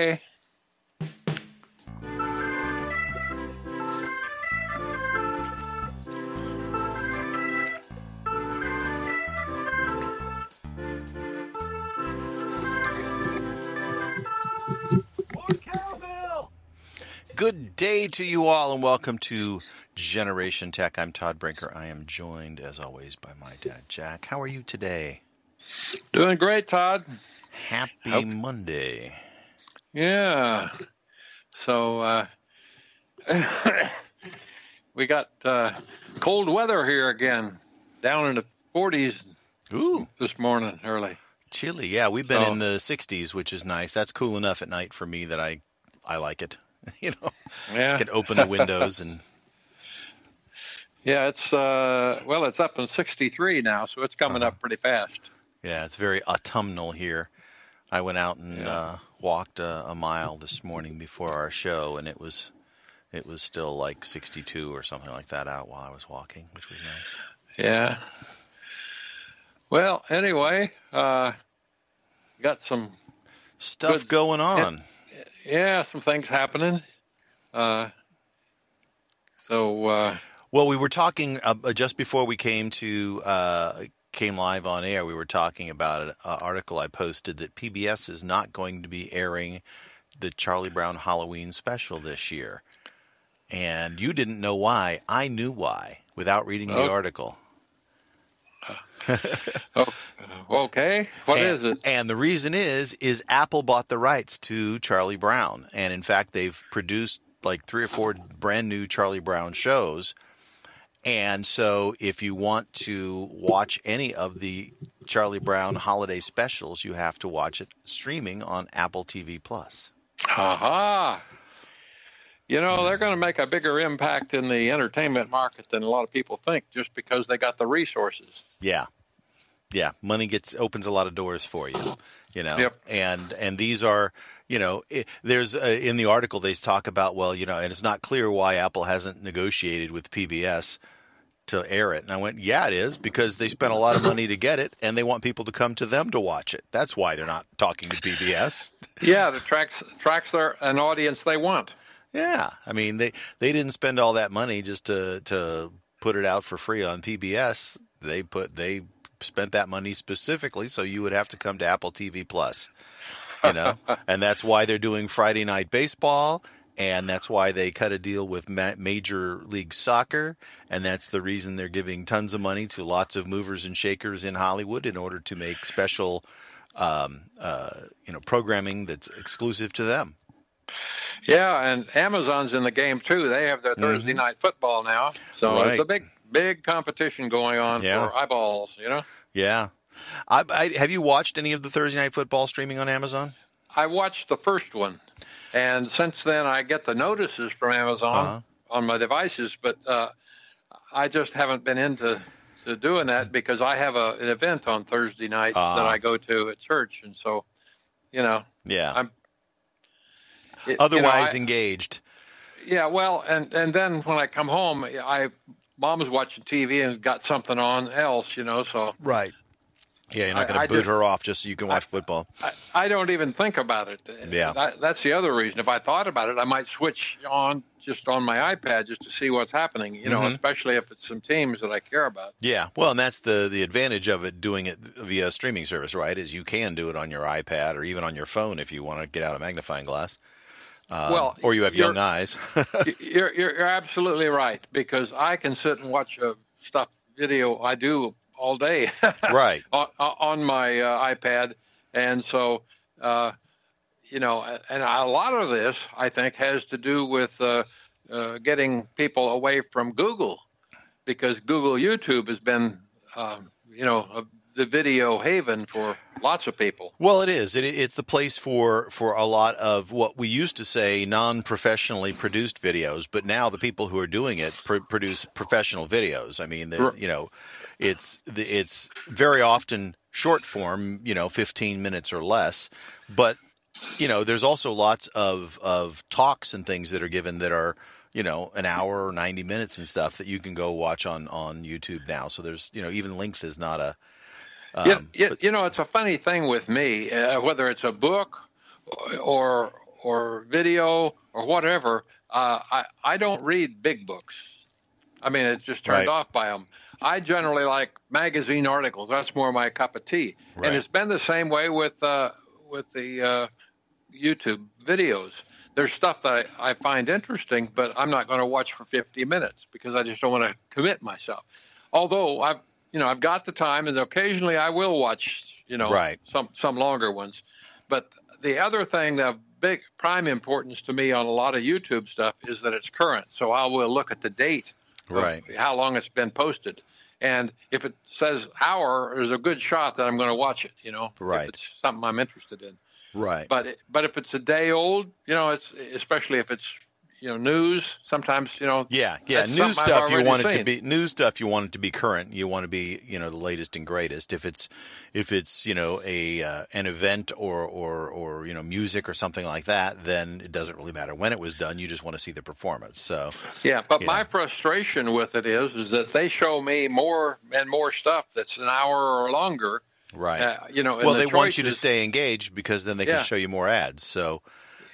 Okay. Good day to you all, and welcome to Generation Tech. I'm Todd Brinker. I am joined, as always, by my dad, Jack. How are you today? Doing great, Todd. Happy Hope- Monday. Yeah. So uh, we got uh, cold weather here again, down in the 40s Ooh, this morning early. chilly. Yeah, we've been So- in the 60s, which is nice. That's cool enough at night for me that I, I like it. you know, Yeah. can open the windows and Yeah, it's uh, well, it's up in 63 now, so it's coming Uh-huh. up pretty fast. yeah, it's very autumnal here. I went out and Yeah. uh, walked a, a mile this morning before our show, and it was, it was still like 62 or something like that out while I was walking, which was nice. Yeah. Well, anyway, uh, got some Stuff Good. going on. yeah, some things happening. Uh, so uh, Well, we were talking uh, just before we came to uh, came live on air. We were talking about an uh, article I posted that PBS is not going to be airing the Charlie Brown Halloween special this year, and you didn't know why. I knew why without reading the Oh. article. oh, okay, what and, is it? And the reason is is Apple bought the rights to Charlie Brown, and in fact, they've produced like three or four brand new Charlie Brown shows. And so, if you want to watch any of the Charlie Brown holiday specials, you have to watch it streaming on Apple TV Plus. Aha. You know, they're going to make a bigger impact in the entertainment market than a lot of people think just because they got the resources. Yeah, yeah. Money gets opens a lot of doors for you, you know. Yep. And and these are, you know, i there's uh, in the article they talk about well, you know, and it's not clear why Apple hasn't negotiated with PBS to air it. And I went, yeah, it is because they spent a lot of money to get it, and they want people to come to them to watch it. That's why they're not talking to PBS. Yeah, it attracts attracts their an audience they want. Yeah, I mean they they didn't spend all that money just to to put it out for free on PBS. They put they spent that money specifically so you would have to come to Apple TV Plus. You know, and that's why they're doing Friday Night Baseball, and that's why they cut a deal with Ma- Major League Soccer, and that's the reason they're giving tons of money to lots of movers and shakers in Hollywood in order to make special, um, uh, you know, programming that's exclusive to them. Yeah, and Amazon's in the game too. They have their Thursday night football now, so it's Mm-hmm. A big big competition going on Yeah. for eyeballs. You know, Yeah. I, I, have you watched any of the Thursday Night Football streaming on Amazon? I watched the first one, and since then I get the notices from Amazon Uh-huh. on my devices, but uh, I just haven't been into to doing that because I have a, an event on Thursday nights Ah. that I go to at church, and so you know, Yeah. I'm- it- you know, Otherwise I- engaged. yeah. Well, and and then when I come home, I mom's watching TV and got something on else, you know, so Right. Yeah, you're not going to boot just- her off just so you can watch football. I, I don't even think about it. Yeah. That, that's the other reason. If I thought about it, I might switch on just on my iPad just to see what's happening. You know, Mhm. especially if it's some teams that I care about. Yeah. Well, and that's the the advantage of it doing it via streaming service, right? Is you can do it on your iPad or even on your phone if you want to get out a magnifying glass. Um, Well, or you have young eyes. You're, you're you're absolutely right because I can sit and watch a stuff video I do all day right. on, on my uh, iPad, and so uh, you know, and a lot of this I think has to do with uh, uh, getting people away from Google because Google YouTube has been um, you know a, the video haven for lots of people. Well, it is. It, it's the place for for a lot of what we used to say non-professionally produced videos, but now the people who are doing it pr- produce professional videos. I mean, you know, it's it's very often short form, you know, 15 minutes or less, but you know, there's also lots of of talks and things that are given that are you know an hour or 90 minutes and stuff that you can go watch on on YouTube now. So there's you know even length is not a um, yeah, but- you know, it's a funny thing with me, uh, whether it's a book or or video or whatever, uh, I I don't read big books. I mean, it's just turned Right. off by them. I generally like magazine articles. That's more my cup of tea. Right. And it's been the same way with uh, with the uh, YouTube videos. There's stuff that I, I find interesting, but I'm not going to watch for 50 minutes because I just don't want to commit myself. Although I've you know I've got the time, and occasionally I will watch you know Right. some some longer ones. But the other thing of big prime importance to me on a lot of YouTube stuff is that it's current. So I will look at the date Right. how long it's been posted. And if it says hour, there's a good shot that I'm going to watch it. You know, Right. If it's something I'm interested in. Right. But it, but if it's a day old, you know, it's especially if it's you know news. Sometimes you know. Yeah, yeah. News stuff you want it to be news stuff. You want it to be current. You want to be you know the latest and greatest. If it's if it's you know a uh, an event or or or you know music or something like that, then it doesn't really matter when it was done. You just want to see the performance. So Yeah, but Yeah. my frustration with it is, is that they show me more and more stuff that's an hour or longer. right. Uh, you know, well, the they want you to stay engaged because then they can show you more ads. So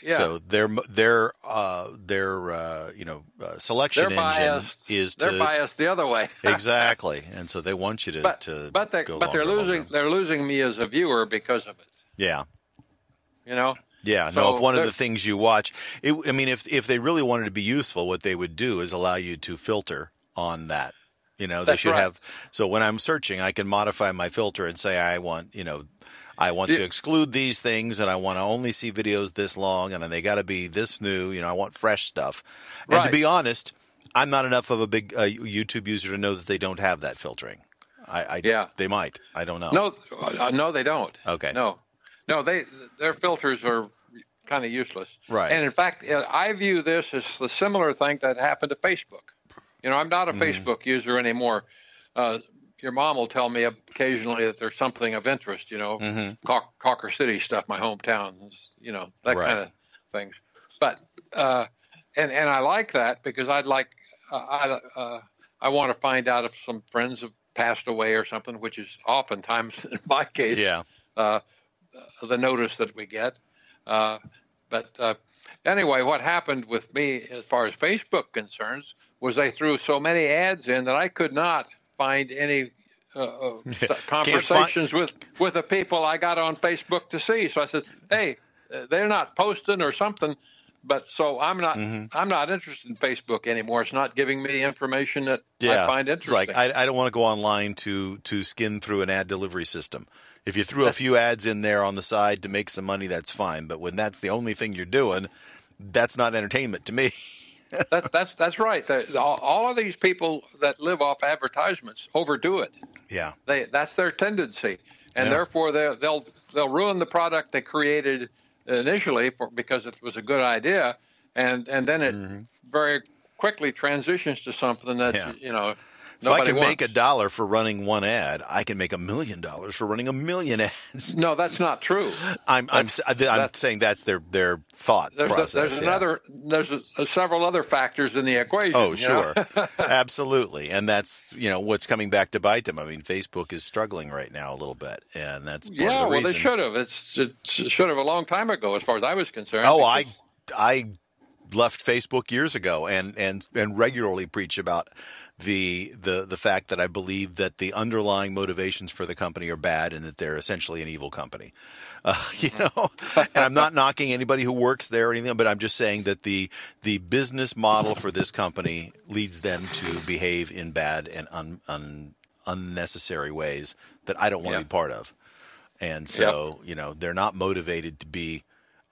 Yeah, so their their uh, their uh, you know uh, selection they're engine biased. is they're to biased the other way. exactly, and so they want you to but to but they go but they're losing longer. they're losing me as a viewer because of it. Yeah. You know. Yeah, So no. If one of the things you watch, it, I mean, if if they really wanted to be useful, what they would do is allow you to filter on that. You know, they should right. have. So when I'm searching, I can modify my filter and say I want, you know, I want Do- to exclude these things, and I want to only see videos this long, and then they got to be this new. You know, I want fresh stuff. And to be honest, I'm not enough of a big uh, YouTube user to know that they don't have that filtering. I, I Yeah. they might. I don't know. No, uh, no, they don't. Okay. No, no, they their filters are kind of useless. Right. And in fact, uh, I view this as the similar thing that happened to Facebook. You know, I'm not a Mm-hmm. Facebook user anymore. Uh, your mom will tell me occasionally that there's something of interest. You know, Mhm. Cock- Cawker City stuff, my hometown. You know, that Right. kind of things. But uh, and and I like that because I'd like uh, I uh, I want to find out if some friends have passed away or something, which is oftentimes in my case Yeah. uh, the notice that we get. Uh, but uh, anyway, what happened with me as far as Facebook concerns was they threw so many ads in that I could not find any uh, uh, conversations with with the people I got on Facebook to see. So I said, "Hey, uh, they're not posting or something." But so I'm not Mhm. I'm not interested in Facebook anymore. It's not giving me information that Yeah, I find interesting. like I, I don't want to go online to to skin through an ad delivery system. If you threw a few ads in there on the side to make some money, that's fine. But when that's the only thing you're doing, that's not entertainment to me. that, that's that's right. The, all, all of these people that live off advertisements overdo it. yeah, They that's their tendency, and Yeah. therefore they they'll they'll ruin the product they created initially for because it was a good idea, and and then it very quickly transitions to something that Mm-hmm. Yeah. you know if I can make a dollar for running one ad, I can make a million dollars for running a million ads. No, that's not true. I'm I'm, That's- s- I'm that's- saying that's their their thought There's a, process. there's yeah. another there's a, a several other factors in the equation. Oh, sure. Absolutely. And that's, you know, what's coming back to bite them. I mean, Facebook is struggling right now a little bit, and that's yeah, the well, they should have. It's it should have a long time ago, as far as I was concerned. Oh, I I left Facebook years ago and and and regularly preach about the the the fact that I believe that the underlying motivations for the company are bad and that they're essentially an evil company. Uh, you know, and I'm not knocking anybody who works there or anything, but I'm just saying that the the business model for this company leads them to behave in bad and un, un, unnecessary ways that I don't want Yeah. to be part of. And so, you know, they're not motivated to be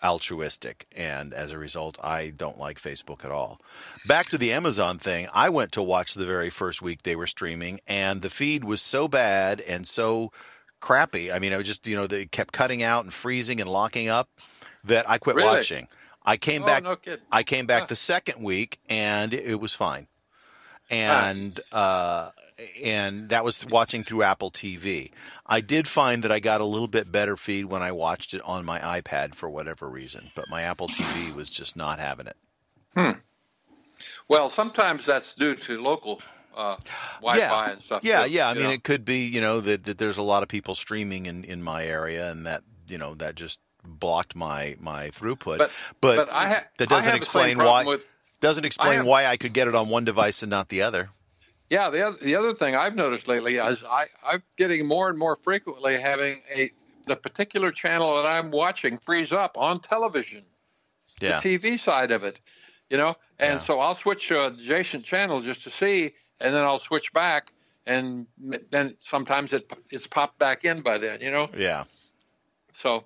altruistic. And as a result, I don't like Facebook at all. Back to the Amazon thing, I went to watch the very first week they were streaming, and the feed was so bad and so crappy. I mean, I was just, you know, they kept cutting out and freezing and locking up that I quit Really? watching. I came Oh, back. no. I came back Huh. the second week, and it was fine. And uh, and that was watching through Apple TV. I did find that I got a little bit better feed when I watched it on my iPad for whatever reason, but my Apple TV was just not having it. Hmm. Well, sometimes that's due to local uh, Wi-Fi yeah. and stuff. Yeah, too, yeah. I mean, know. it could be you know that, that there's a lot of people streaming in in my area, and that you know that just blocked my my throughput. But- but, but I ha- that doesn't explain why with- doesn't explain have- why I could get it on one device and not the other. Yeah, the other, the other thing I've noticed lately is I, I'm getting more and more frequently having a the particular channel that I'm watching freeze up on television, Yeah. the TV side of it, you know. And Yeah. so I'll switch to an adjacent channel just to see, and then I'll switch back, and then sometimes it it's popped back in by then, you know. Yeah. So,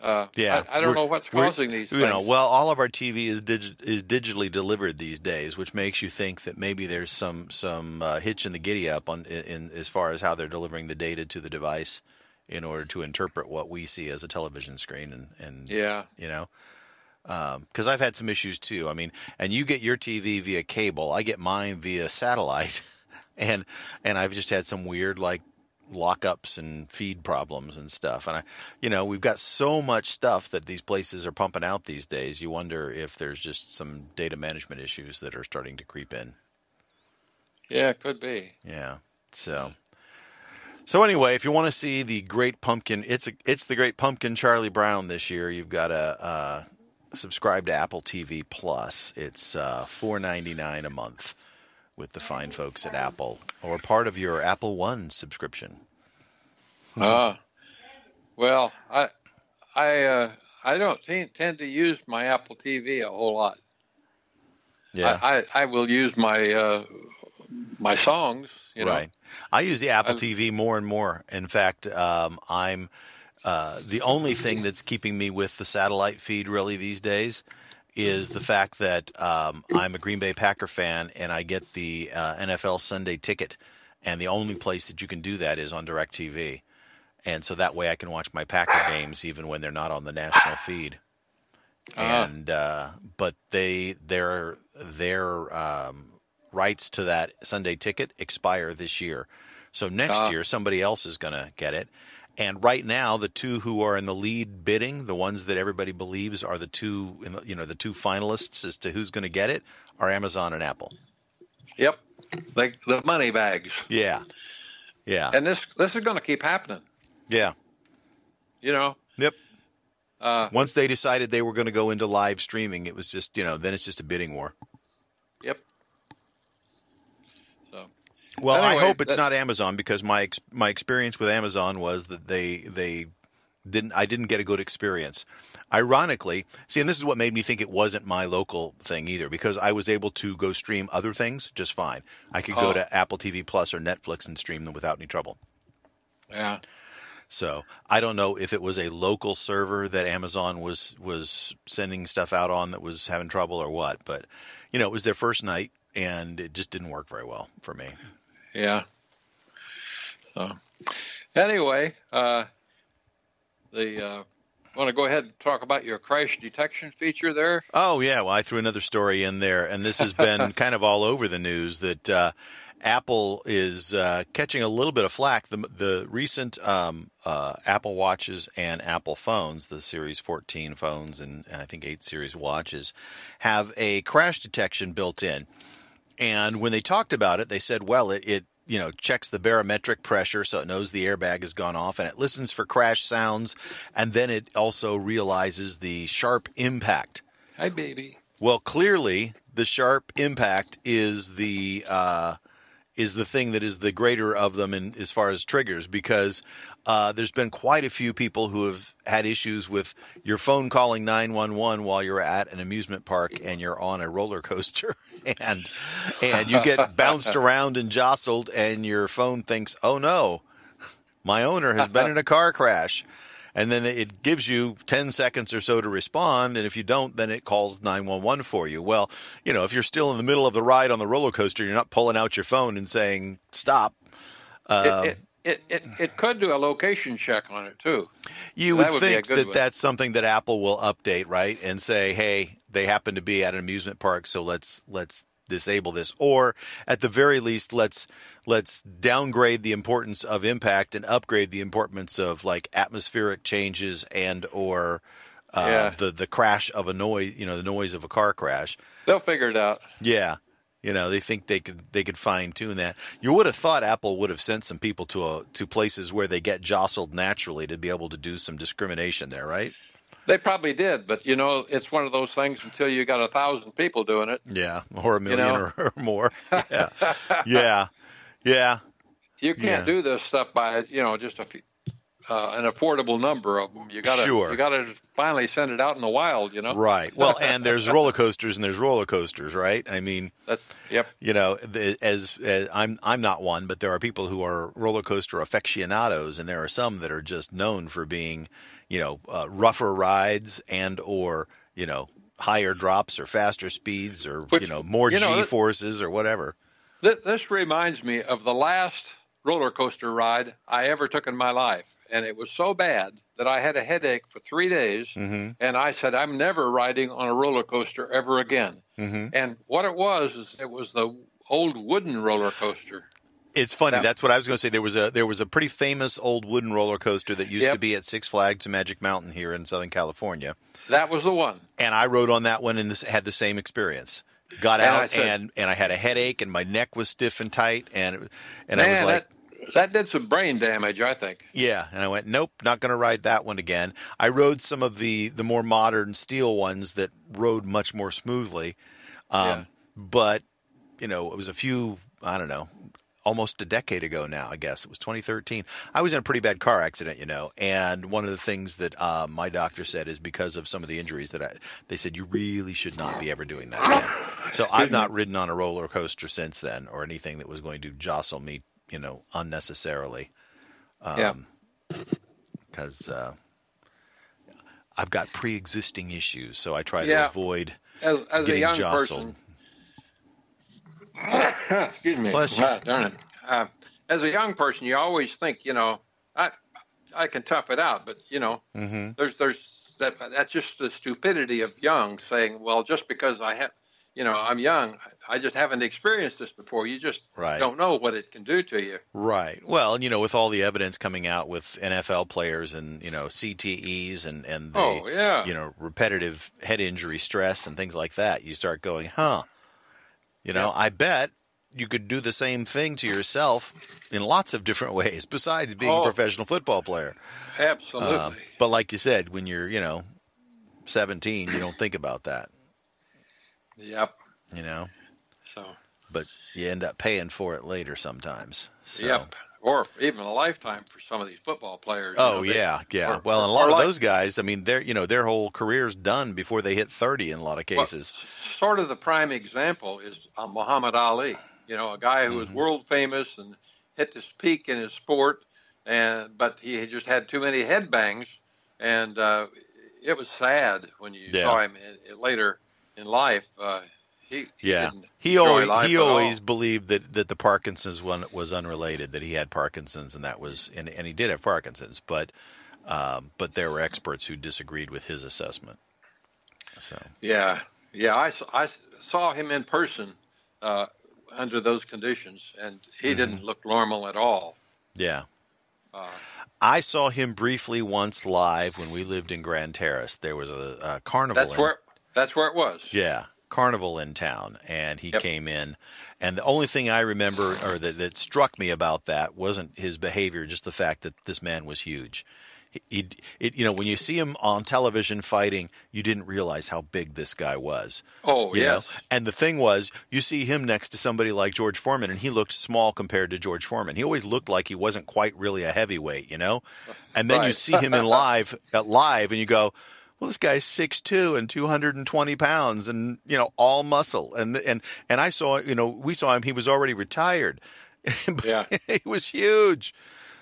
uh, Yeah, I, I don't We're- know what's causing these You things. know, well, all of our TV is digi- is digitally delivered these days, which makes you think that maybe there's some some uh, hitch in the giddy up on in, in as far as how they're delivering the data to the device in order to interpret what we see as a television screen and and yeah, you know because I've had some issues too. I mean, and you get your TV via cable, I get mine via satellite, and and I've just had some weird like lockups and feed problems and stuff. And I, you know, we've got so much stuff that these places are pumping out these days. You wonder if there's just some data management issues that are starting to creep in. yeah, it could be. Yeah. So. So anyway, if you want to see the Great Pumpkin, it's a, it's the Great Pumpkin Charlie Brown this year. You've got to uh, subscribe to Apple TV Plus. It's uh, four ninety nine a month with the fine folks at Apple, or part of your Apple One subscription. Ah, well, I, I, uh, I don't te- tend to use my Apple TV a whole lot. Yeah, I, I, I will use my, uh, my songs. You know? right. I use the Apple I've- TV more and more. In fact, um, I'm uh, the only thing that's keeping me with the satellite feed really these days is the fact that um, I'm a Green Bay Packer fan and I get the uh, NFL Sunday ticket, and the only place that you can do that is on DirecTV, and so that way I can watch my Packer games even when they're not on the national feed. Ah. And uh, but they their their um, rights to that Sunday ticket expire this year, so next Ah. year somebody else is going to get it. And right now, the two who are in the lead bidding, the ones that everybody believes are the two, in the- you know, the two finalists as to who's going to get it, are Amazon and Apple. Yep. Like the money bags. Yeah, yeah, And this, this is going to keep happening. yeah. You know, Yep. uh, Once they decided they were going to go into live streaming, it was just, you know, then it's just a bidding war. yep. Well, I hope it's that- not Amazon because my ex- my experience with Amazon was that they they didn't I didn't get a good experience. Ironically, see, and this is what made me think it wasn't my local thing either because I was able to go stream other things just fine. I could go Oh. to Apple TV Plus or Netflix and stream them without any trouble. yeah. So I don't know if it was a local server that Amazon was was sending stuff out on that was having trouble or what, but you know it was their first night and it just didn't work very well for me. Yeah. So, anyway, uh, the uh, want to go ahead and talk about your crash detection feature there? Oh yeah, well I threw another story in there, and this has been kind of all over the news that uh, Apple is uh, catching a little bit of flack. The the recent um, uh, Apple watches and Apple phones, the Series 14 phones and, and I think 8 Series watches, have a crash detection built in. And when they talked about it, they said, well, it, it you know checks the barometric pressure, so it knows the airbag has gone off, and it listens for crash sounds, and then it also realizes the sharp impact. Hi, baby. Well, clearly, the sharp impact is the uh, is the thing that is the greater of them in as far as triggers because uh, there's been quite a few people who have had issues with your phone calling 911 while you're at an amusement park and you're on a roller coaster and and you get bounced around and jostled and your phone thinks oh no my owner has been in a car crash. And then it gives you 10 seconds or so to respond and if you don't then it calls 911 for you. Well you know if you're still in the middle of the ride on the roller coaster you're not pulling out your phone and saying stop. Um, it, it, it, it, it could do a location check on it too. you that would would think that one. that's something that apple will update right and say hey they happen to be at an amusement park so let's let's disable this or at the very least let's let's downgrade the importance of impact and upgrade the importance of like atmospheric changes and or uh, Yeah. the the crash of a noise you know the noise of a car crash They'll figure it out. yeah You know, they think they could they could fine tune that. You would have thought Apple would have sent some people to a, to places where they get jostled naturally to be able to do some discrimination there, right? They probably did, but you know, it's one of those things until you got a thousand people doing it. Yeah, or a million you know? or, or, more. Yeah, yeah, yeah. You can't yeah. do this stuff by you know just a few, uh, an affordable number of them. You gotta sure. you gotta finally send it out in the wild, you know. Right. Well, and there's roller coasters and there's roller coasters, right? I mean, that's yep. You know, as, as I'm I'm not one, but there are people who are roller coaster aficionados, and there are some that are just known for being, you know, uh, rougher rides and or you know higher drops or faster speeds or Which, you know more you know, G forces or whatever. This reminds me of the last roller coaster ride I ever took in my life and it was so bad that I had a headache for three days. Mm-hmm. And I said, I'm never riding on a roller coaster ever again. Mm-hmm. And what it was is it was the old wooden roller coaster. It's funny. That, That's what I was going to say. There was a there was a pretty famous old wooden roller coaster that used yep. to be at Six Flags Magic Mountain here in Southern California. That was the one. And I rode on that one and this, had the same experience. Got and out said, and and I had a headache and my neck was stiff and tight and and man, I was like. That, that did some brain damage, I think. Yeah, and I went, nope, not going to ride that one again. I rode some of the the more modern steel ones that rode much more smoothly, um, yeah. but you know, it was a few, I don't know, almost a decade ago now. I guess it was 2013. I was in a pretty bad car accident, you know, and one of the things that uh, my doctor said is because of some of the injuries that I, they said you really should not be ever doing that again. So I've not ridden on a roller coaster since then, or anything that was going to jostle me you know, unnecessarily. Um, yeah. Because uh, I've got pre-existing issues, so I try yeah. to avoid as, as getting a young jostled. Person, excuse me. Bless darn it. Uh, as a young person, you always think, you know, I I can tough it out, but you know, mm-hmm. there's there's that that's just the stupidity of young saying, well, just because I have you know, I'm young. I just haven't experienced this before. You just right. don't know what it can do to you. Right. Well, you know, with all the evidence coming out with NFL players and you know CTEs and and the, oh yeah, you know, repetitive head injury stress and things like that, you start going, huh? You know, yeah. I bet you could do the same thing to yourself in lots of different ways besides being oh, a professional football player. Absolutely. Uh, but like you said, when you're you know 17, you don't think about that. Yep. You know. So. But you end up paying for it later sometimes. So. Yep. Or even a lifetime for some of these football players. Oh know, they, yeah, yeah. Or, well, and a lot of those guys, I mean, they're you know their whole career's done before they hit thirty in a lot of cases. Well, sort of the prime example is uh, Muhammad Ali. You know, a guy who mm-hmm. was world famous and hit his peak in his sport, and but he just had too many head bangs, and uh, it was sad when you yeah. saw him later in life. Uh, he, he yeah, he always he always believed that, that the Parkinson's one was unrelated, that he had Parkinson's, and that was and, and he did have Parkinson's, but um, but there were experts who disagreed with his assessment. So yeah, yeah, I, I saw him in person uh, under those conditions, and he mm-hmm. didn't look normal at all. Yeah. Uh, I saw him briefly once live when we lived in Grand Terrace. There was a, a carnival. That's in, where that's where it was. Yeah, carnival in town, and he yep. came in. And the only thing I remember, or that, that struck me about that, wasn't his behavior, just the fact that this man was huge. He, it, you know, when you see him on television fighting, you didn't realize how big this guy was. Oh, yes. Know? And the thing was, you see him next to somebody like George Foreman, and he looked small compared to George Foreman. He always looked like he wasn't quite really a heavyweight, you know. And then right. you see him in live, at live, and you go, well, this guy's six two and two hundred and twenty pounds, and you know all muscle, and and and I saw, you know, we saw him. He was already retired. yeah, he was huge.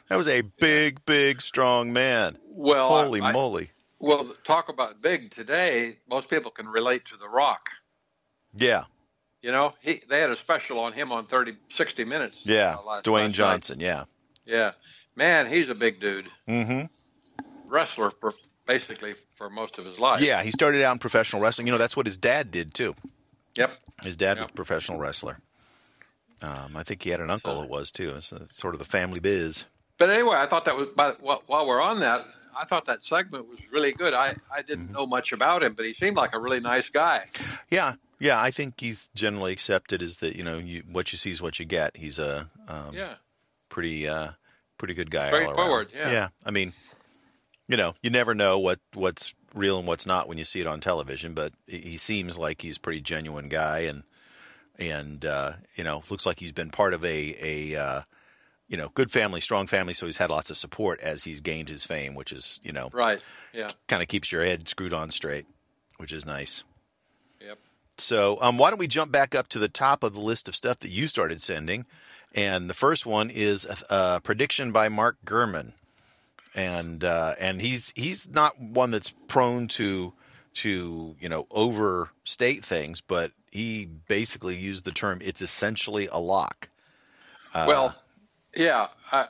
That was a big, big, strong man. Well, holy I, moly! Well, talk about big today. Most people can relate to The Rock. Yeah. You know, he they had a special on him on 30, 60 minutes. Yeah, uh, last, Dwayne last Johnson. Night. Yeah. Yeah, man, he's a big dude. Mm-hmm. Wrestler, basically for most of his life. Yeah, he started out in professional wrestling. You know, that's what his dad did too. Yep. His dad yep. was a professional wrestler. Um, I think he had an uncle that was too. It's sort of the family biz. But anyway, I thought that was. while we're on that, I thought that segment was really good. I, I didn't mm-hmm. know much about him, but he seemed like a really nice guy. Yeah, Yeah, I think he's generally accepted as that you know you what you see is what you get. He's a um, Yeah. pretty uh, pretty good guy. Straightforward, yeah. Yeah, I mean, you know, you never know what what's real and what's not when you see it on television, but he seems like he's a pretty genuine guy, and and uh, you know, looks like he's been part of a a uh, you know good family, strong family, so he's had lots of support as he's gained his fame, which is you know Right. Yeah. kind of keeps your head screwed on straight, which is nice. Yep. So, um, why don't we jump back up to the top of the list of stuff that you started sending? And the first one is a, a prediction by Mark Gurman, and uh, and he's he's not one that's prone to to you know overstate things, but he basically used the term "it's essentially a lock." Uh, well, yeah, I,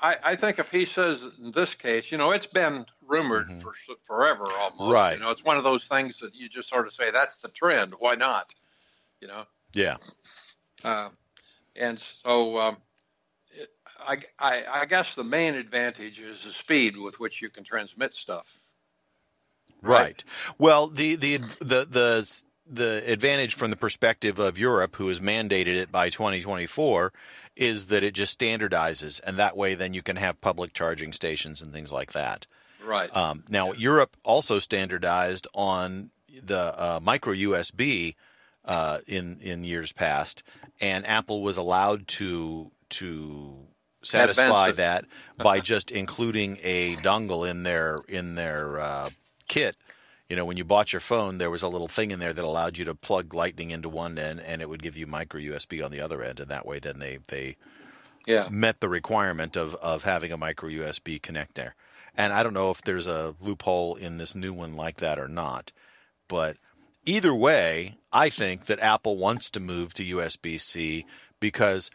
I I think if he says in this case, you know, it's been rumored for forever almost. Mm-hmm. Right. You know, it's one of those things that you just sort of say that's the trend. Why not? You know. yeah, Uh, and so um, I, I, I guess the main advantage is the speed with which you can transmit stuff. Right. Right. Well, the, the the the the advantage from the perspective of Europe, who has mandated it by 2024, is that it just standardizes, and that way, then you can have public charging stations and things like that. Right. Um, now, Europe also standardized on the uh, micro USB uh, in in years past, and Apple was allowed to to satisfy that by just including a dongle in their in their uh, kit. You know, when you bought your phone, there was a little thing in there that allowed you to plug Lightning into one end, and it would give you micro USB on the other end, and that way, then they they yeah. met the requirement of, of having a micro USB connect there. And I don't know if there's a loophole in this new one like that or not. But either way, I think that Apple wants to move to USB C because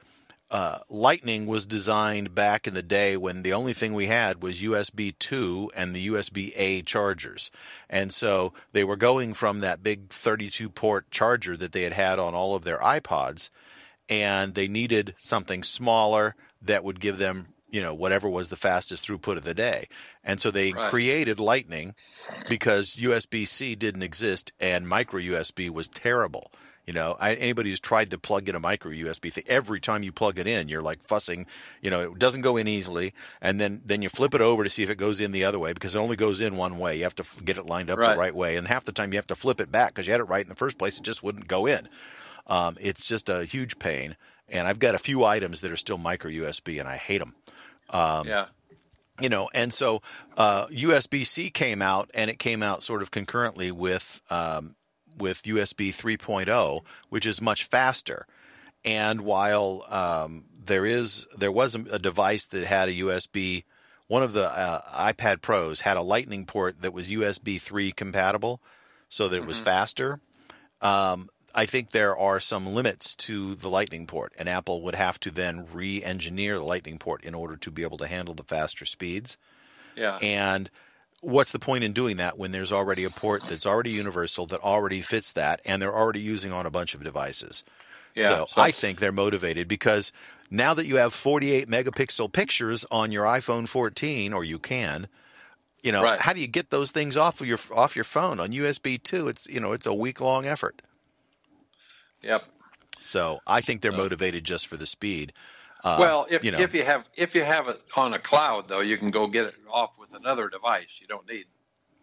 uh, Lightning was designed back in the day when the only thing we had was USB 2 and the USB A chargers. And so they were going from that big 32 port charger that they had had on all of their iPods and they needed something smaller that would give them, you know, whatever was the fastest throughput of the day. And so they Right. created Lightning because USB-C didn't exist and micro USB was terrible. You know, I, anybody who's tried to plug in a micro USB thing, every time you plug it in, you're like fussing. You know, it doesn't go in easily, and then then you flip it over to see if it goes in the other way because it only goes in one way. You have to get it lined up Right. the right way, and half the time you have to flip it back because you had it right in the first place. It just wouldn't go in. Um, it's just a huge pain, and I've got a few items that are still micro USB, and I hate them yeah. you know, and so uh, USB C came out, and it came out sort of concurrently with um, with USB 3.0, which is much faster. And while um, there is there was a, device that had a USB, one of the uh, iPad Pros had a Lightning port that was USB 3 compatible, so that it was faster. Um, I think there are some limits to the Lightning port, and Apple would have to then re-engineer the Lightning port in order to be able to handle the faster speeds. Yeah. And what's the point in doing that when there's already a port that's already universal that already fits that, and they're already using on a bunch of devices? Yeah, So, so- I think they're motivated because now that you have 48 megapixel pictures on your iPhone 14, or you can, you know, Right. how do you get those things off of your off your phone on USB 2? It's you know, it's a week long effort. Yep. So I think they're motivated just for the speed. Uh, well, if you know. if you have if you have it on a cloud though, you can go get it off with another device. You don't need,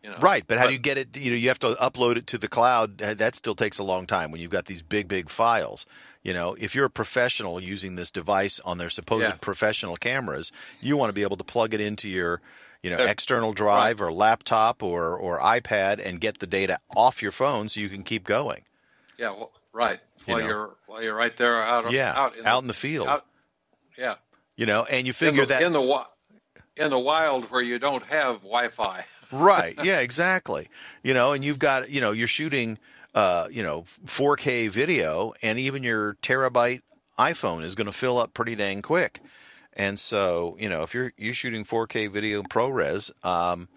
you know. Right, but how do you get it? You know, you have to upload it to the cloud. That still takes a long time when you've got these big, big files. You know, if you're a professional using this device on their supposed Yeah. professional cameras, you want to be able to plug it into your, you know, external drive or laptop or or iPad and get the data off your phone so you can keep going. Yeah. Well, right. You While know. you're while you're right there out of, Yeah, out in, out the, in the field. out- yeah. You know, and you In figure the, that in the in the wild where you don't have Wi-Fi. right yeah exactly you know and you've got you know you're shooting uh you know 4k video and even your terabyte iphone is going to fill up pretty dang quick and so you know if you're you're shooting 4k video ProRes um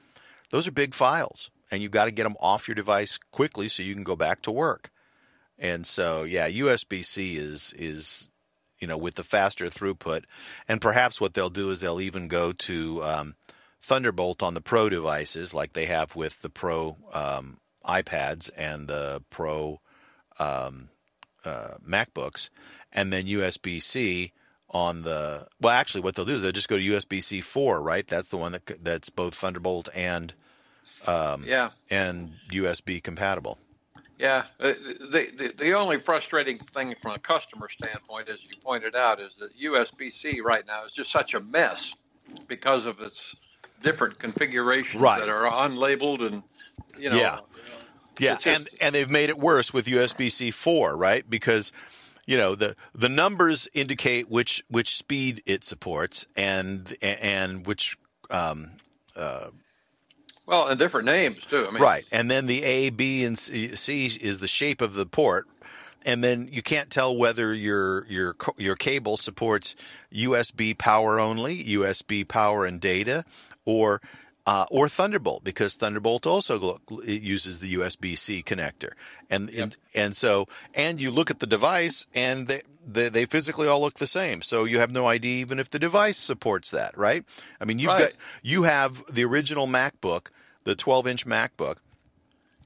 those are big files and you've got to get them off your device quickly so you can go back to work and so yeah USB-C is is you know with the faster throughput and perhaps what they'll do is they'll even go to um, Thunderbolt on the Pro devices, like they have with the Pro um, iPads and the Pro um, uh, MacBooks, and then USB C on the. Well, actually, what they'll do is they'll just go to USB C four, right? That's the one that that's both Thunderbolt and um, Yeah, and USB compatible. Yeah. Uh, The, the the only frustrating thing from a customer standpoint, as you pointed out, is that USB-C right now is just such a mess because of its different configurations Right. that are unlabeled and you know. Yeah. Yeah, just- and and they've made it worse with USB C four, right? Because you know the the numbers indicate which which speed it supports and and which um, Well, and different names too. I mean, right, and then the A, B, and C, C is the shape of the port, and then you can't tell whether your your your cable supports USB power only, USB power and data, or uh, or Thunderbolt because Thunderbolt also uses the USB C connector, and, and and so and you look at the device and they, they they physically all look the same, so you have no idea even if the device supports that, right? I mean, you've Right. got you have the original MacBook, the 12 inch MacBook,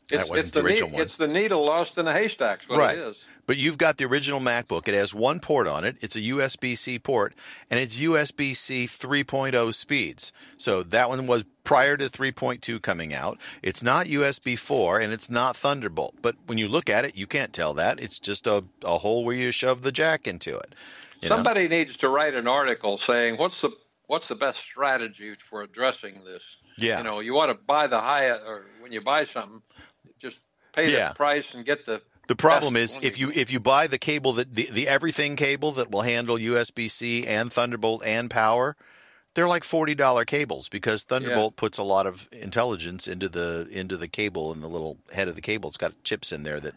It's, That wasn't it's the original ne- one. It's the needle lost in the haystack's what right? it is. But you've got the original MacBook. It has one port on it. It's a USB C port, and it's USB C 3.0 speeds. So that one was prior to 3.2 coming out. It's not USB 4, and it's not Thunderbolt. But when you look at it, you can't tell that. It's just a, a hole where you shove the jack into it. you know? Somebody needs to write an article saying what's the what's the best strategy for addressing this. Yeah. You know, you want to buy the high or when you buy something, just pay Yeah. the price and get the. The problem is if you if you buy the cable that the, the everything cable that will handle USB C and Thunderbolt and power, they're like forty dollar cables because Thunderbolt puts a lot of intelligence into the into the cable and the little head of the cable. It's got chips in there that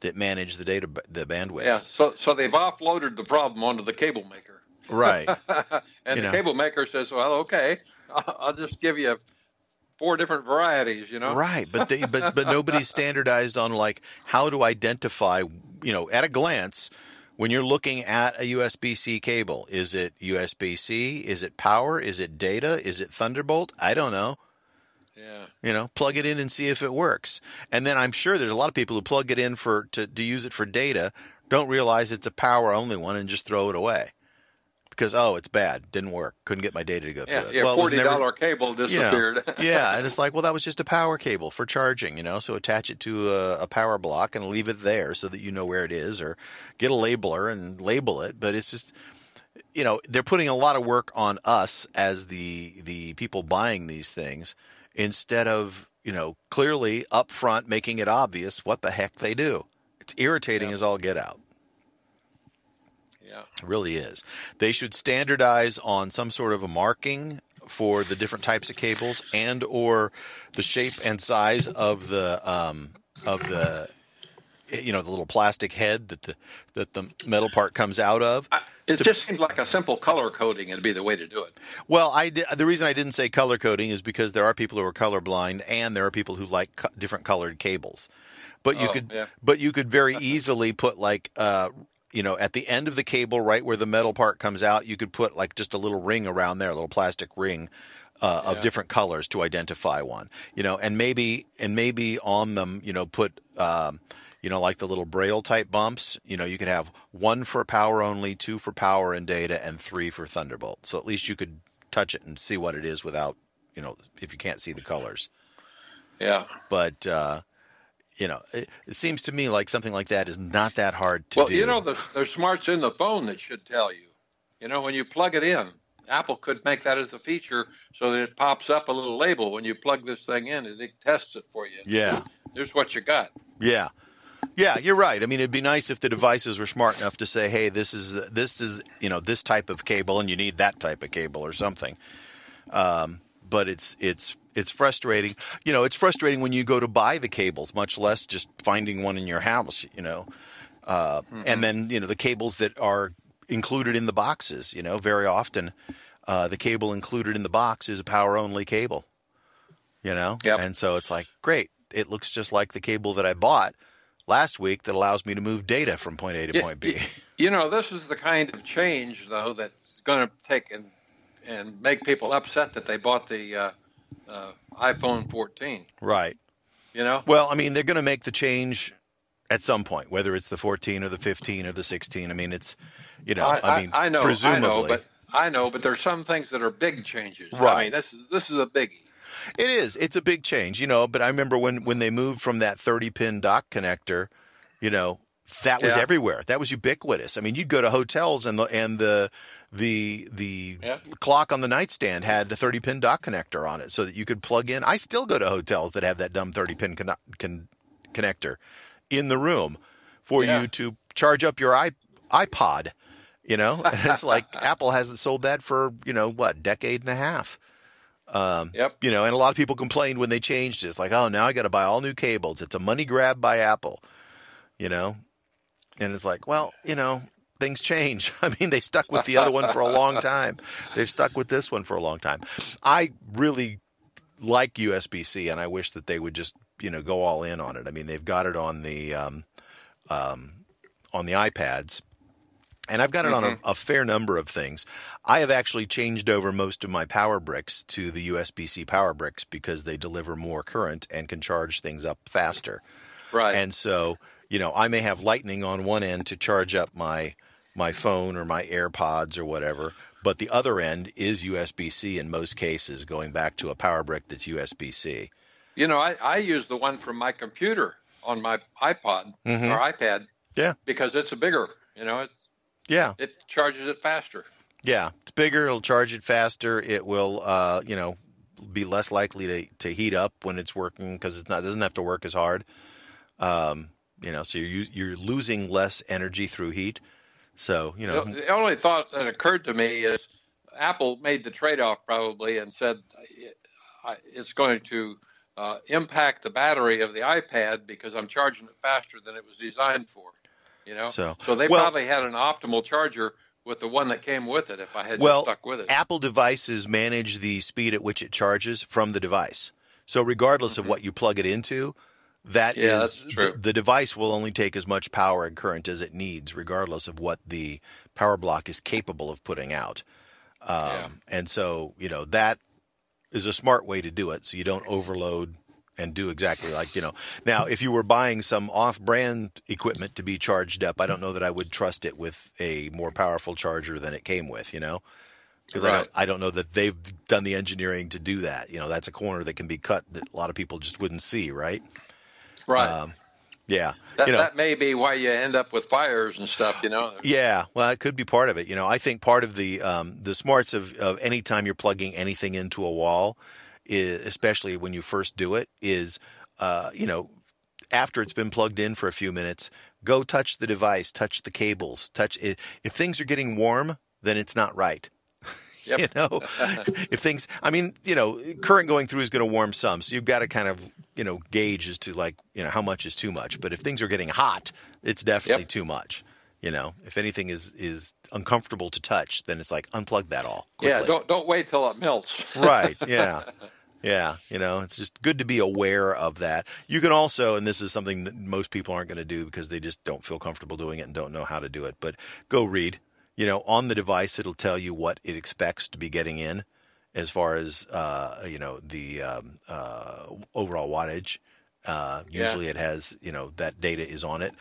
that manage the data the bandwidth. Yeah, so so they've offloaded the problem onto the cable maker, Right. and You the know. cable maker says, "Well, okay, I'll I'll just give you four different varieties." You know, Right, but they, but but nobody's standardized on like how to identify, you know, at a glance when you're looking at a USB-C cable. Is it USB-C? Is it power? Is it data? Is it Thunderbolt? I don't know. Yeah. You know, plug it in and see if it works. And then I'm sure there's a lot of people who plug it in for to, to use it for data, don't realize it's a power only one and just throw it away. Because oh, it's bad, didn't work, couldn't get my data to go through Yeah, it. yeah. Well, Forty dollar cable disappeared. yeah. yeah, and it's like, well, that was just a power cable for charging, you know. So attach it to a, a power block and leave it there so that you know where it is, or get a labeler and label it. But it's just, you know, they're putting a lot of work on us as the the people buying these things instead of you know clearly up front making it obvious what the heck they do. It's irritating Yeah. as all get out. Yeah. It really is. They should standardize on some sort of a marking for the different types of cables and or the shape and size of the um, of the you know the little plastic head that the that the metal part comes out of. I- It just seems like a simple color coding would be the way to do it. Well, I di- the reason I didn't say color coding is because there are people who are colorblind and there are people who like co- different colored cables. But you Oh, could yeah. but you could very easily put like uh you know at the end of the cable right where the metal part comes out, you could put like just a little ring around there, a little plastic ring. Uh, of different colors to identify one, you know, and maybe and maybe on them, you know, put um, you know, like the little braille type bumps, you know, you could have one for power only, two for power and data, and three for Thunderbolt. So at least you could touch it and see what it is without, you know, if you can't see the colors. Yeah. But, uh, you know, it, it seems to me like something like that is not that hard to well, do. you know, there's, there's smarts in the phone that should tell you. You know, when you plug it in, Apple could make that as a feature so that it pops up a little label when you plug this thing in and it tests it for you. yeah. Here's what you got. Yeah. Yeah, you're right. I mean, it'd be nice if the devices were smart enough to say, "Hey, this is this is you know this type of cable, and you need that type of cable or something." Um, but it's it's it's frustrating. You know, it's frustrating when you go to buy the cables, much less just finding one in your house. You know, uh, and then you know the cables that are included in the boxes. You know, very often uh, the cable included in the box is a power only cable. You know, Yep. and so it's like great. It looks just like the cable that I bought last week that allows me to move data from point A to point B. You know, this is the kind of change, though, that's going to take and and make people upset that they bought the uh, uh, iPhone 14. right. You know, Well, I mean, they're going to make the change at some point, whether it's the 14 or the 15 or the 16. I mean, it's you know, I, I, mean, I, I know, presumably, I know, but I know, but there's some things that are big changes. Right. I mean, this is this is a biggie. It is. It's a big change, you know. But I remember when when they moved from that 30 pin dock connector, you know, that was Yeah. everywhere. That was ubiquitous. I mean, you'd go to hotels and the and the the the Yeah. clock on the nightstand had a 30 pin dock connector on it, so that you could plug in. I still go to hotels that have that dumb 30 pin con- con- connector in the room for Yeah. you to charge up your iPod. You know, and it's like Apple hasn't sold that for you know what decade and a half. Um, yep. You know, and a lot of people complained when they changed it. It's like, oh, now I got to buy all new cables. It's a money grab by Apple. You know, and it's like, well, you know, things change. I mean, they stuck with the other one for a long time. They've stuck with this one for a long time. I really like USB-C, and I wish that they would just, you know, go all in on it. I mean, they've got it on the um, um, on the iPads. And I've got it on a, a fair number of things. I have actually changed over most of my power bricks to the USB-C power bricks because they deliver more current and can charge things up faster. Right. And so, you know, I may have lightning on one end to charge up my my phone or my AirPods or whatever, but the other end is USB-C in most cases, going back to a power brick that's USB-C. you know, I, I use the one from my computer on my iPod Mhm. or iPad Yeah, because it's a bigger. You know, it yeah, it charges it faster. yeah. It's bigger. It'll charge it faster. It will, uh, you know, be less likely to, to heat up when it's working because it's not it doesn't have to work as hard. Um, you know, so you're you're losing less energy through heat. So you know, The only thought that occurred to me is Apple made the trade-off probably and said it's going to uh, impact the battery of the iPad because I'm charging it faster than it was designed for. You know, So- they well- probably had an optimal charger with the one that came with it. If I had Well, stuck with it, Apple devices manage the speed at which it charges from the device. So regardless of what you plug it into, that is. Yeah, true. The, the device will only take as much power and current as it needs, regardless of what the power block is capable of putting out. Um, Yeah. And so, you know, that is a smart way to do it, so you don't overload and do exactly like you know. Now, if you were buying some off-brand equipment to be charged up, I don't know that I would trust it with a more powerful charger than it came with. You know, because I don't, I don't know that they've done the engineering to do that. You know, that's a corner that can be cut that a lot of people just wouldn't see, right? Right? Um, yeah, that, you know, that may be why you end up with fires and stuff. You know, Yeah, well, it could be part of it. You know, I think part of the um, the smarts of of any time you're plugging anything into a wall, is, especially when you first do it, is uh, you know after it's been plugged in for a few minutes, go touch the device, touch the cables, touch it. If things are getting warm, then it's not right. Yep. You know, if things, I mean, you know, current going through is going to warm some, so you've got to kind of, you know, gauge as to like, you know, how much is too much. But if things are getting hot, it's definitely Yep. too much. You know, if anything is is uncomfortable to touch, then it's like unplug that all. yeah. Don't don't wait till it melts. right. Yeah. Yeah, you know, it's just good to be aware of that. You can also, and this is something that most people aren't going to do because they just don't feel comfortable doing it and don't know how to do it, but go read. You know, on the device, it'll tell you what it expects to be getting in as far as, uh, you know, the um, uh, overall wattage. Uh, Yeah. usually it has, you know, that data is on it.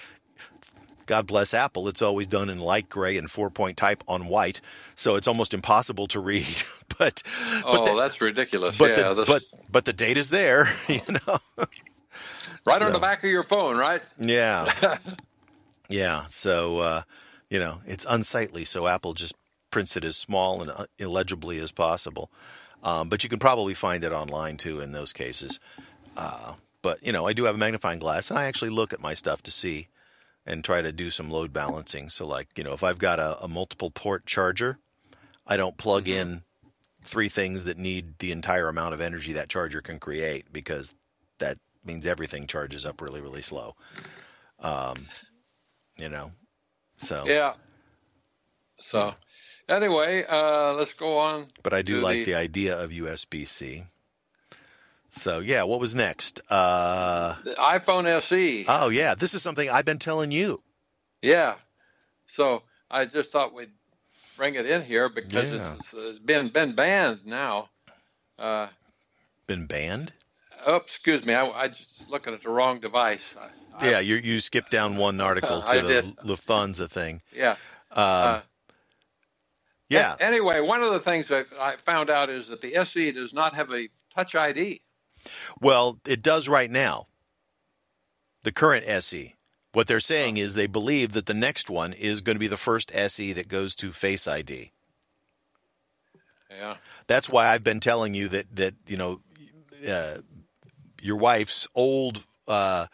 God bless Apple. It's always done in light gray and four point type on white, so it's almost impossible to read. but oh, the- that's ridiculous. but yeah, the, this, but but the data's there, you know. right on the back of your phone, right? Yeah, yeah. So uh, you know, it's unsightly. So Apple just prints it as small and uh, illegibly as possible. Um, but you can probably find it online too in those cases. Uh, but you know, I do have a magnifying glass, and I actually look at my stuff to see and try to do some load balancing. So, like, you know, if I've got a, a multiple port charger, I don't plug in three things that need the entire amount of energy that charger can create because that means everything charges up really, really slow. Um, you know, so. Yeah. So, anyway, uh, let's go on. But I do like the- the idea of USB C. So yeah, what was next? Uh, The iPhone SE. oh yeah, this is something I've been telling you. Yeah. So I just thought we'd bring it in here because Yeah. it's, it's been been banned now. Uh, Been banned? oh, excuse me. I, I just looking at the wrong device. I, yeah, you you skipped down one article to I the did. Lufthansa thing. Yeah. Um, Uh, yeah, Anyway, one of the things that I found out is that the SE does not have a Touch ID. well, it does right now. The current SE. What they're saying is they believe that the next one is going to be the first SE that goes to Face ID. Yeah. That's why I've been telling you that that you know uh, your wife's old. Uh,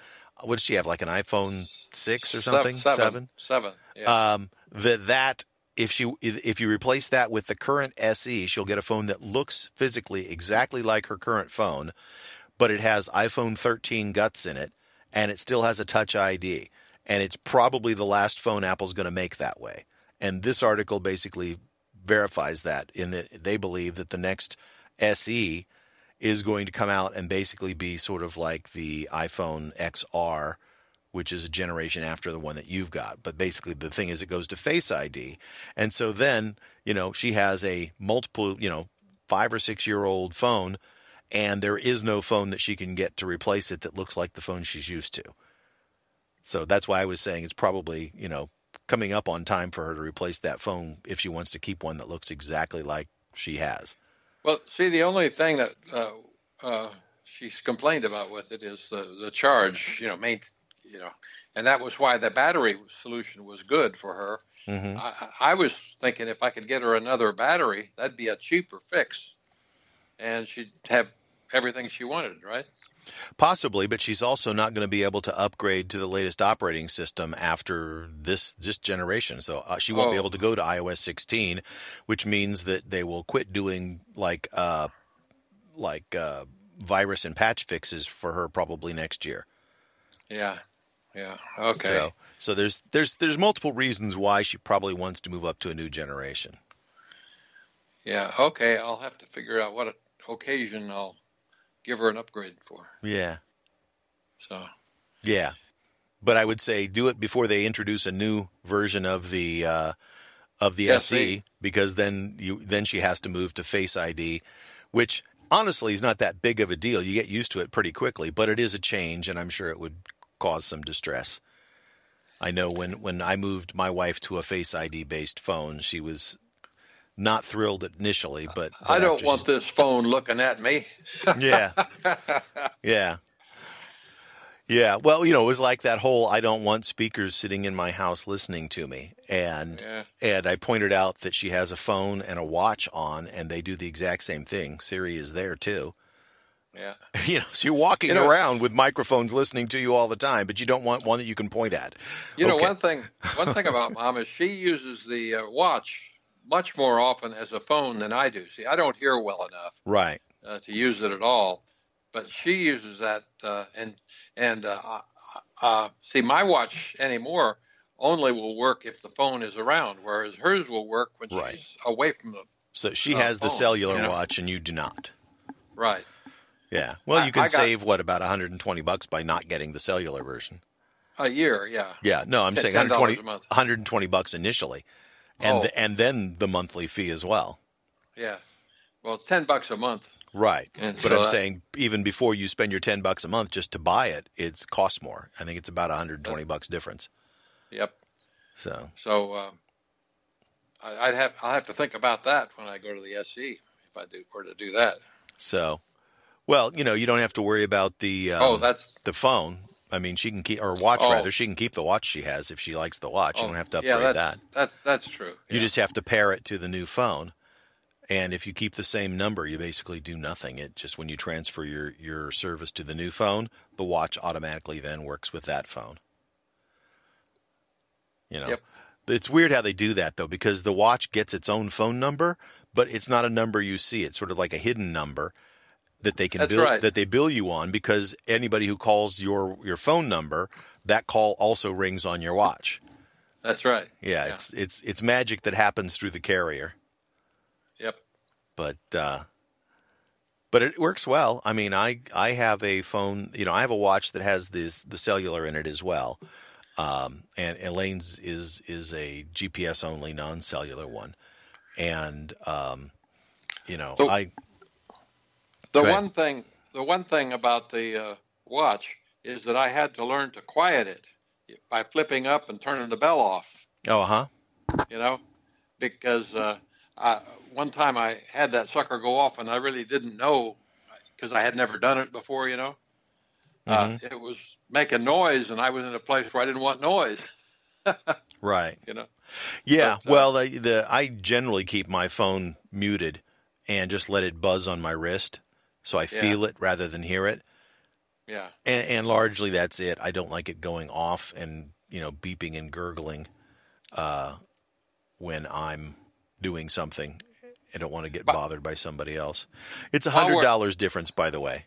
what does she have? Like an iPhone six or something? Seven. Seven. Seven. Yeah. um, that that if she if you replace that with the current SE, she'll get a phone that looks physically exactly like her current phone, but it has iPhone 13 guts in it, and it still has a Touch ID, and it's probably the last phone Apple's going to make that way. And this article basically verifies that in that they believe that the next SE is going to come out and basically be sort of like the iPhone XR which is a generation after the one that you've got. But basically, the thing is, it goes to Face ID, and so then you know she has a multiple, you know, five or six year old phone, and there is no phone that she can get to replace it that looks like the phone she's used to. So that's why I was saying it's probably you know coming up on time for her to replace that phone if she wants to keep one that looks exactly like she has. Well, see, the only thing that uh, uh, she's complained about with it is the, the charge, you know, main, you know, and that was why the battery solution was good for her. Mm-hmm. I, I was thinking if I could get her another battery, that'd be a cheaper fix, and she'd have everything she wanted, right? Possibly, but she's also not going to be able to upgrade to the latest operating system after this this generation. So uh, she won't be Oh. able to go to iOS 16, which means that they will quit doing like uh, like uh, virus and patch fixes for her probably next year. Yeah, yeah, okay. So, so there's there's there's multiple reasons why she probably wants to move up to a new generation. Yeah, okay. I'll have to figure out what occasion I'll give her an upgrade for. Yeah. So Yeah, but I would say do it before they introduce a new version of the uh, of the SE. SE because then you then she has to move to Face ID, which honestly is not that big of a deal. You get used to it pretty quickly, but it is a change, and I'm sure it would cause some distress. I know when when I moved my wife to a Face ID based phone, she was not thrilled initially, but, but I don't want this phone looking at me. yeah, yeah. Yeah, well, you know, it was like that whole I don't want speakers sitting in my house listening to me. And Yeah. and I pointed out that she has a phone and a watch on and they do the exact same thing. Siri is there too. Yeah. You know, so you're walking You know- around with microphones listening to you all the time, but you don't want one that you can point at. You know, one thing one thing about mom is she uses the uh, watch much more often as a phone than I do. See, I don't hear well enough Right. uh, to use it at all, but she uses that uh, and and uh, uh, see my watch anymore only will work if the phone is around, whereas hers will work when Right. she's away from the So she Uh, has the phone, cellular you know. watch and you do not. right. Yeah. Well, you can I save what about 120 bucks by not getting the cellular version. A year, yeah. Yeah, no, I'm Ten- saying 120, a month. 120 bucks initially, and Oh. th- and then the monthly fee as well. Yeah. Well, it's ten bucks a month. Right, And but so I'm that- saying even before you spend your 10 bucks a month just to buy it, it's costs more. I think it's about 120 bucks difference. Yep. So So uh, I, I'd have I'll have to think about that when I go to the SE if I do were to do that. so, well, you know, you don't have to worry about the um, oh, that's the phone. I mean, she can keep or watch Oh. rather. She can keep the watch she has if she likes the watch. You oh, don't have to yeah, upgrade that's, that. That's that's true. You yeah. just have to pair it to the new phone. And if you keep the same number, you basically do nothing. It just when you transfer your, your service to the new phone, the watch automatically then works with that phone. You know, Yep. it's weird how they do that though, because the watch gets its own phone number, but it's not a number you see. It's sort of like a hidden number that they can That's bill right. that they bill you on because anybody who calls your your phone number, that call also rings on your watch. That's right. Yeah, it's it's it's magic that happens through the carrier Yep. but uh, but it works well. I mean, I I have a phone. You know, I have a watch that has this the cellular in it as well. Um, and Elaine's is is a GPS only non cellular one, and um, you know, So- I The one thing the one thing about the uh, watch is that I had to learn to quiet it by flipping up and turning the bell off. Oh, huh. You know, because uh, I, one time I had that sucker go off and I really didn't know because I had never done it before. You know, uh, Mhm. it was making noise and I was in a place where I didn't want noise. Right. You know. Yeah. But, uh, well, the, the I generally keep my phone muted and just let it buzz on my wrist, so I Yeah. feel it rather than hear it. Yeah. And, and largely that's it. I don't like it going off and you know beeping and gurgling uh, when I'm doing something. I don't want to get But- bothered by somebody else. It's a hundred dollars difference, by the way,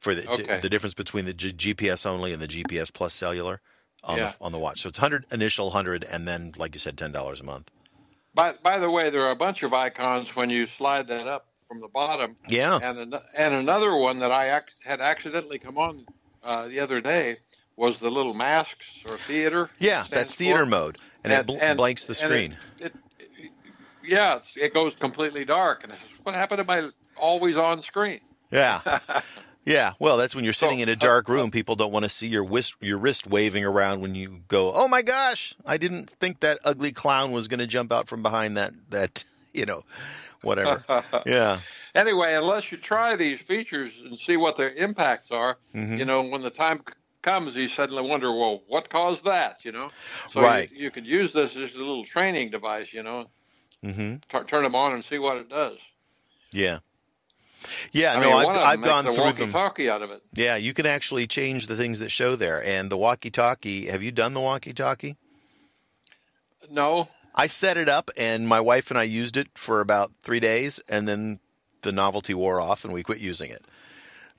for the t- Okay. the difference between the G- GPS only and the GPS plus cellular on Yeah. the on the watch. So it's hundred initial hundred, and then like you said, ten dollars a month. By by the way, there are a bunch of icons when you slide that up from the bottom. Yeah. And an, and another one that I ac- had accidentally come on uh, the other day was the little masks or theater. Yeah, that's theater for. mode, and, it bl- blanks the screen. It, it, it, yeah, it goes completely dark, and I says, "What happened to my always on screen?" yeah, yeah. Well, that's when you're sitting in a uh, dark uh, room. People don't want to see your wrist, your wrist waving around when you go. Oh my gosh! I didn't think that ugly clown was going to jump out from behind that that you know, whatever. yeah, Anyway, unless you try these features and see what their impacts are, Mhm. you know, when the time comes, you suddenly wonder, well, what caused that? You know, so Right. you, you could use this as a little training device. You know, hmm T- turn them on and see what it does. yeah, yeah. I no, mean, I've, I've gone a through them. walkie-talkie out of it. Yeah, you can actually change the things that show there. And the walkie-talkie. Have you done the walkie-talkie? No, I set it up, and my wife and I used it for about three days, and then the novelty wore off, and we quit using it.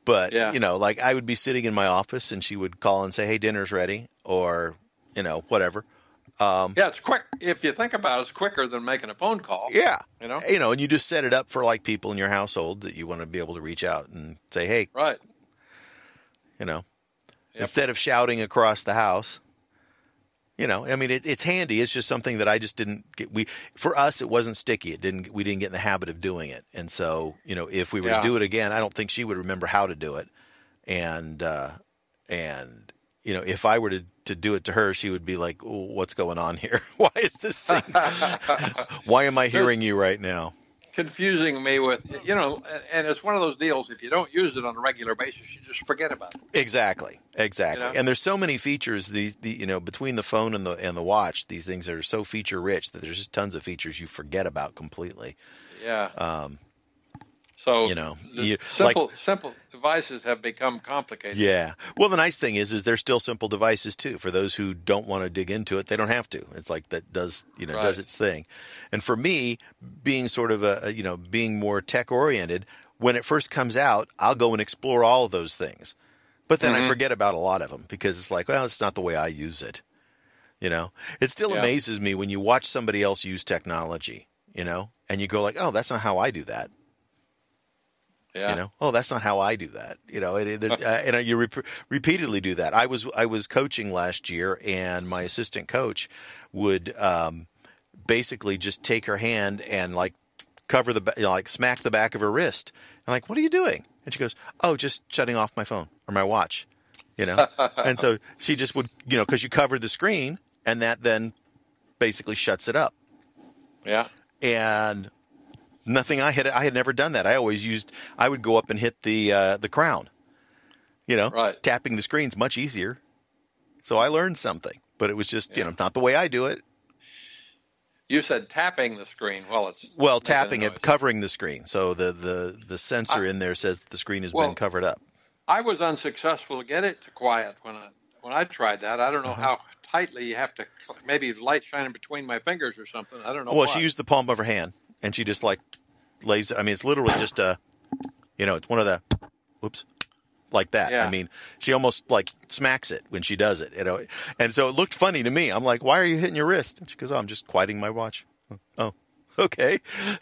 But Yeah. you know, like I would be sitting in my office, and she would call and say, "Hey, dinner's ready," or you know, whatever. Um, yeah, it's quick. If you think about it, it's quicker than making a phone call. yeah, You know, you know, and you just set it up for like people in your household that you want to be able to reach out and say, "Hey," right? you know, Yep. instead of shouting across the house. You know, I mean, it, it's handy. It's just something that I just didn't get. We for us, it wasn't sticky. It didn't. We didn't get in the habit of doing it. And so, you know, if we were Yeah. to do it again, I don't think she would remember how to do it. And uh, and you know, if I were to to do it to her, she would be like, oh, "What's going on here? Why is this thing? Why am I hearing you right now?" Confusing me with you know, and- it's one of those deals. If you don't use it on a regular basis, you just forget about it. Exactly, exactly. You know? And there's so many features. These, the, you know, between the phone and the and the watch, these things are so feature rich that there's just tons of features you forget about completely. Yeah. Um, So you know, you- simple simple devices have become complicated. yeah. Well, the nice thing is, is they're still simple devices too. For those who don't want to dig into it, they don't have to. It's like that does, you know, does its thing. And for me, being sort of a, you know, being more tech oriented, when it first comes out, I'll go and explore all of those things. But then I Mhm. forget about a lot of them because it's like, well, it's not the way I use it. You know, it still Yeah. amazes me when you watch somebody else use technology, you know, and you go like, oh, that's not how I do that. Yeah. You know, oh, that's not how I do that. You know, and, and, uh, and you rep- repeatedly do that. I was I was coaching last year, and my assistant coach would um, basically just take her hand and like cover the you know, like smack the back of her wrist. I'm like, what are you doing? And she goes, oh, just shutting off my phone or my watch. You know, and so she just would you know because you cover the screen, and that then basically shuts it up Yeah. and nothing I had I had never done that. I always used I would go up and hit the uh, the crown. You know, Right. tapping the screen's much easier. So I learned something, but it was just you know not the way I do it. You said tapping the screen. Well, it's Well, tapping it, covering the screen. So the the the sensor in there says that the screen has Well- been covered up. I was unsuccessful to get it to quiet when I when I tried that. I don't know Uh-huh. how tightly you have to. Maybe light shining between my fingers or something. I don't know. well, she used the palm of her hand, and she just like lays. I mean, it's literally just a, you know, it's one of the, whoops, like that. Yeah. I mean, she almost like smacks it when she does it. You know, and so it looked funny to me. I'm like, why are you hitting your wrist? And she goes, oh, I'm just quieting my watch. Oh, okay.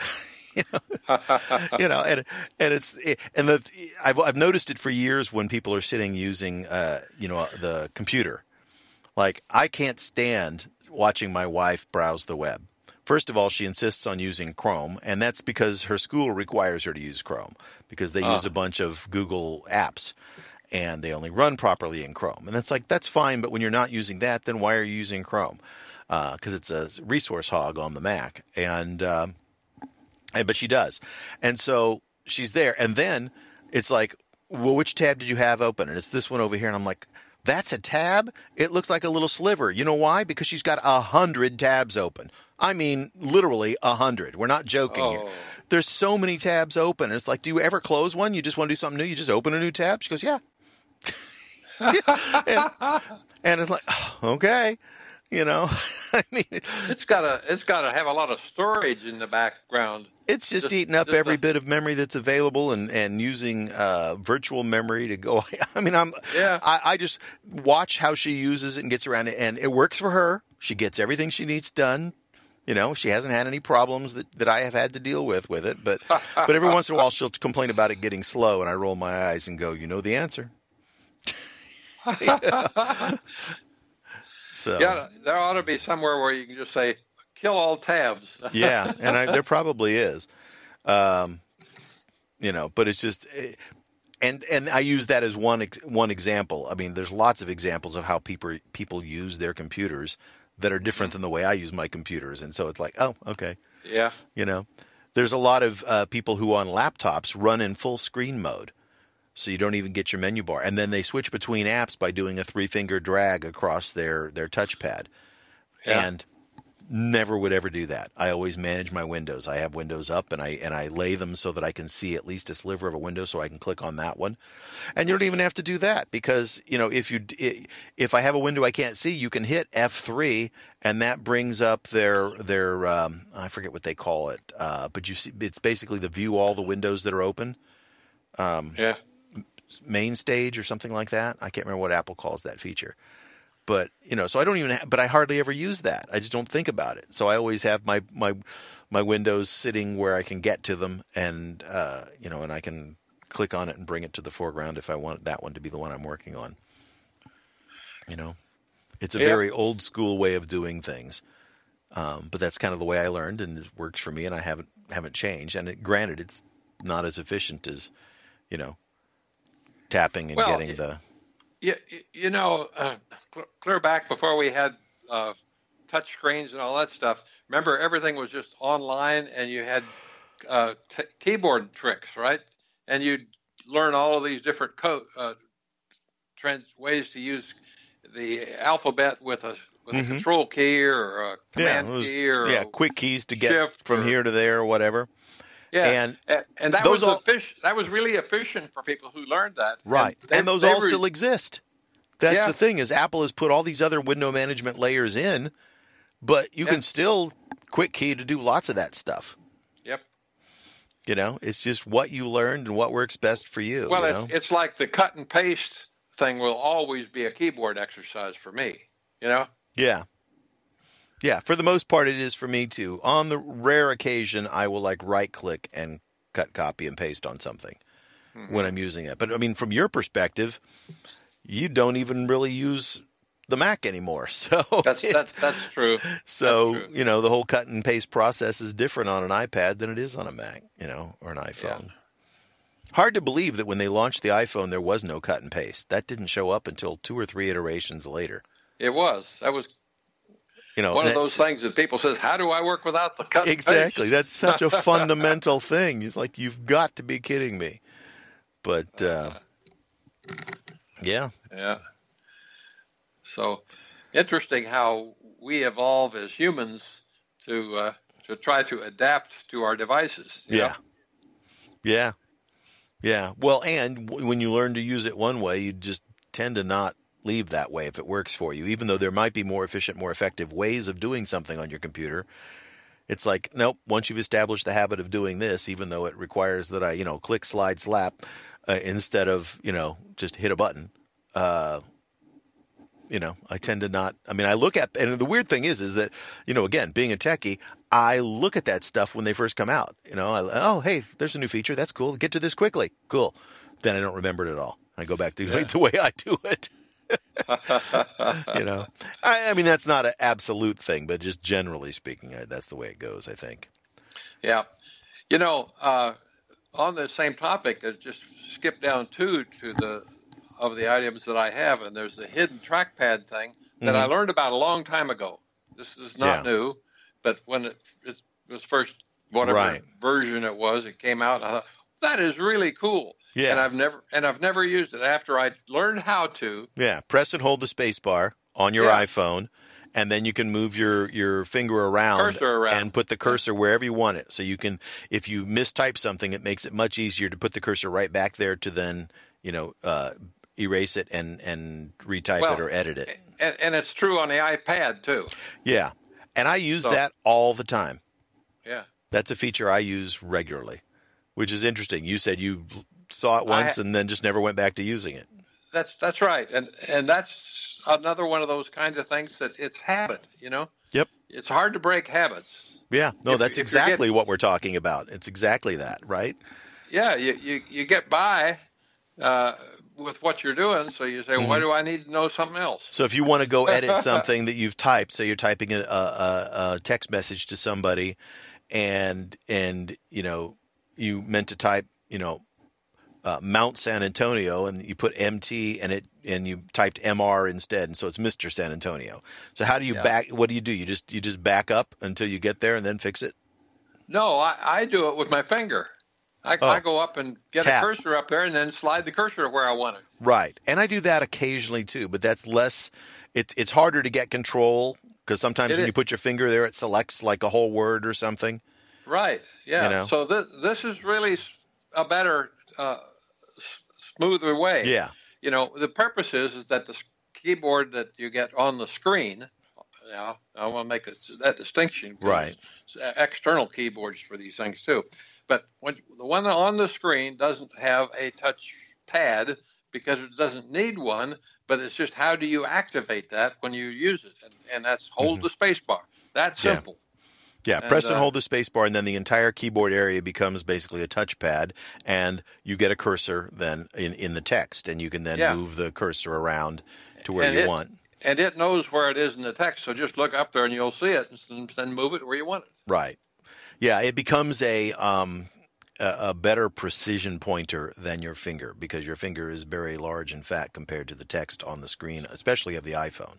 you know, you know, and and it's and the I've I've noticed it for years when people are sitting using uh you know the computer. Like I can't stand watching my wife browse the web. First of all, she insists on using Chrome, and that's because her school requires her to use Chrome because they use Ah. a bunch of Google apps. and they only run properly in Chrome. And it's like that's fine, but when you're not using that, then why are you using Chrome? Because uh, it's a resource hog on the Mac, and, um, and but she does, and so she's there, and then it's like, well, which tab did you have open? And it's this one over here, and I'm like, that's a tab. It looks like a little sliver. You know why? Because she's got a hundred tabs open. I mean, literally a hundred. We're not joking oh. here. There's so many tabs open. It's like, do you ever close one? You just want to do something new? You just open a new tab? She goes, yeah. and, and, it's like, oh, okay, you know, I mean, it's gotta it's gotta have a lot of storage in the background. It's just, just eating up just every a, bit of memory that's available and and using uh, virtual memory to go. I mean, I'm yeah. I, I just watch how she uses it and gets around it, and it works for her. She gets everything she needs done. You know, she hasn't had any problems that, that I have had to deal with with it, but but every once in a while she'll complain about it getting slow, and I roll my eyes and go, "You know the answer." so yeah, there ought to be somewhere where you can just say kill all tabs. yeah, and I, there probably is. Um, you know, but it's just, eh, and and I use that as one one example. I mean, there's lots of examples of how people people use their computers that are different than the way I use my computers, and so it's like, oh, okay, yeah, you know. There's a lot of uh, people who on laptops run in full screen mode so you don't even get your menu bar. And then they switch between apps by doing a three finger drag across their their touchpad. Yeah. And never would ever do that. I always manage my windows. I have windows up and I and I lay them so that I can see at least a sliver of a window so I can click on that one. And you don't even have to do that because, you know, if you if I have a window I can't see, you can hit F3 and that brings up their their um, I forget what they call it. Uh, but you see it's basically the view all the windows that are open. Um, yeah main stage or something like that. I can't remember what Apple calls that feature. But you know, so I don't even. Have, but I hardly ever use that. I just don't think about it. So I always have my my my windows sitting where I can get to them, and uh, you know, and I can click on it and bring it to the foreground if I want that one to be the one I'm working on. You know, it's a very old school way of doing things, um, but that's kind of the way I learned, and it works for me, and I haven't haven't changed. And it, granted, it's not as efficient as you know tapping and well, getting the. Yeah, you know, uh, clear back before we had uh, touch screens and all that stuff. Remember, everything was just online, and you had uh, t- keyboard tricks, right? And you'd learn all of these different co- uh, trans- ways to use the alphabet with a with mm-hmm. a control key or a command yeah, was, key or yeah, quick keys to get from or, here to there or whatever. Yeah, and, and that was all, that was really efficient for people who learned that. Right, and, they, and those all were, still exist. That's yeah. the thing is Apple has put all these other window management layers in, but you can still quick key to do lots of that stuff. Yep. You know, it's just what you learned and what works best for you. Well, you it's it's like the cut and paste thing will always be a keyboard exercise for me. You know. Yeah. Yeah, for the most part, it is for me too. On the rare occasion, I will like right click and cut, copy, and paste on something mm-hmm. when I'm using it. But I mean, from your perspective, you don't even really use the Mac anymore. So that's that's, that's true. So that's true. you know, the whole cut and paste process is different on an iPad than it is on a Mac, you know, or an iPhone. Yeah. Hard to believe that when they launched the iPhone, there was no cut and paste. That didn't show up until two or three iterations later. It was. That was you know, one of those things that people says, "How do I work without the cut?" Exactly. That's such a fundamental thing. It's like you've got to be kidding me. But uh, yeah, yeah. So interesting how we evolve as humans to uh, to try to adapt to our devices. yeah, know? yeah, yeah. Well, and when you learn to use it one way, you just tend to not leave that way if it works for you, even though there might be more efficient, more effective ways of doing something on your computer. It's like, nope, once you've established the habit of doing this, even though it requires that I, you know, click, slide, slap uh, instead of, you know, just hit a button, uh, you know, I tend to not. I mean, I look at, and the weird thing is, is that, you know, again, being a techie, I look at that stuff when they first come out. You know, I, oh, hey, there's a new feature. That's cool. Get to this quickly. Cool. Then I don't remember it at all. I go back to yeah. the way I do it. you know, I, I, mean that's not an absolute thing, but just generally speaking, that's the way it goes. I think. Yeah, you know, uh, on the same topic, just skip down two to the of the items that I have, and there's a hidden trackpad thing that I Mhm. learned about a long time ago. This is not Yeah. new, but when it, it was first whatever Right. version it was, it came out. I thought that is really cool, Yeah. and I've never and I've never used it. After I learned how to, Yeah, press and hold the space bar on your Yeah. iPhone, and then you can move your, your finger around, around. and put the cursor wherever you want it. So you can, if you mistype something, it makes it much easier to put the cursor right back there to then, you know, uh, erase it and and retype Well, it or edit it. and, and it's true on the iPad too. Yeah, and I use So- that all the time. Yeah. That's a feature I use regularly, which is interesting. You said you saw it once I- and then just never went back to using it. That's that's right, and and that's another one of those kinds of things that it's habit. You know. Yep. It's hard to break habits. Yeah, no, If- that's if exactly getting- what we're talking about. It's exactly that, right? Yeah, you you, you get by uh, with what you're doing, so you say, Mm-hmm. why do I need to know something else? So if you want to go edit something that you've typed, say you're typing a, a, a text message to somebody, and and you know you meant to type you know uh, Mount San Antonio, and you put MT and it and you typed MR instead, and so it's Mr. San Antonio. So how do you Yeah. back? What do you do? You just you just back up until you get there and then fix it. No, I, I do it with my finger. I, Oh. I go up and get Tap. a cursor up there, and then slide the cursor where I want it. Right, and I do that occasionally too, but that's less. It's it's harder to get control because sometimes It when is. you put your finger there, it selects like a whole word or something. Right. Yeah. You know? So this this is really a better, uh, smoother way. Yeah, You know, the purpose is is that the keyboard that you get on the screen. Yeah, I want to make this, that distinction. Right. External keyboards for these things too, but when the one on the screen doesn't have a touch pad because it doesn't need one. But it's just how do you activate that when you use it, and, and that's hold the space bar. That's Mm-hmm. Yeah. Yeah, And, press and uh, hold the space bar, and then the entire keyboard area becomes basically a touchpad, and you get a cursor then in, in the text, and you can then Yeah. move the cursor around to where And you it- want. and it knows where it is in the text. So just look up there and you'll see it, and then move it where you want it. Right. Yeah, it becomes a um, a, a better precision pointer than your finger because your finger is very large and fat compared to the text on the screen, especially of the iPhone.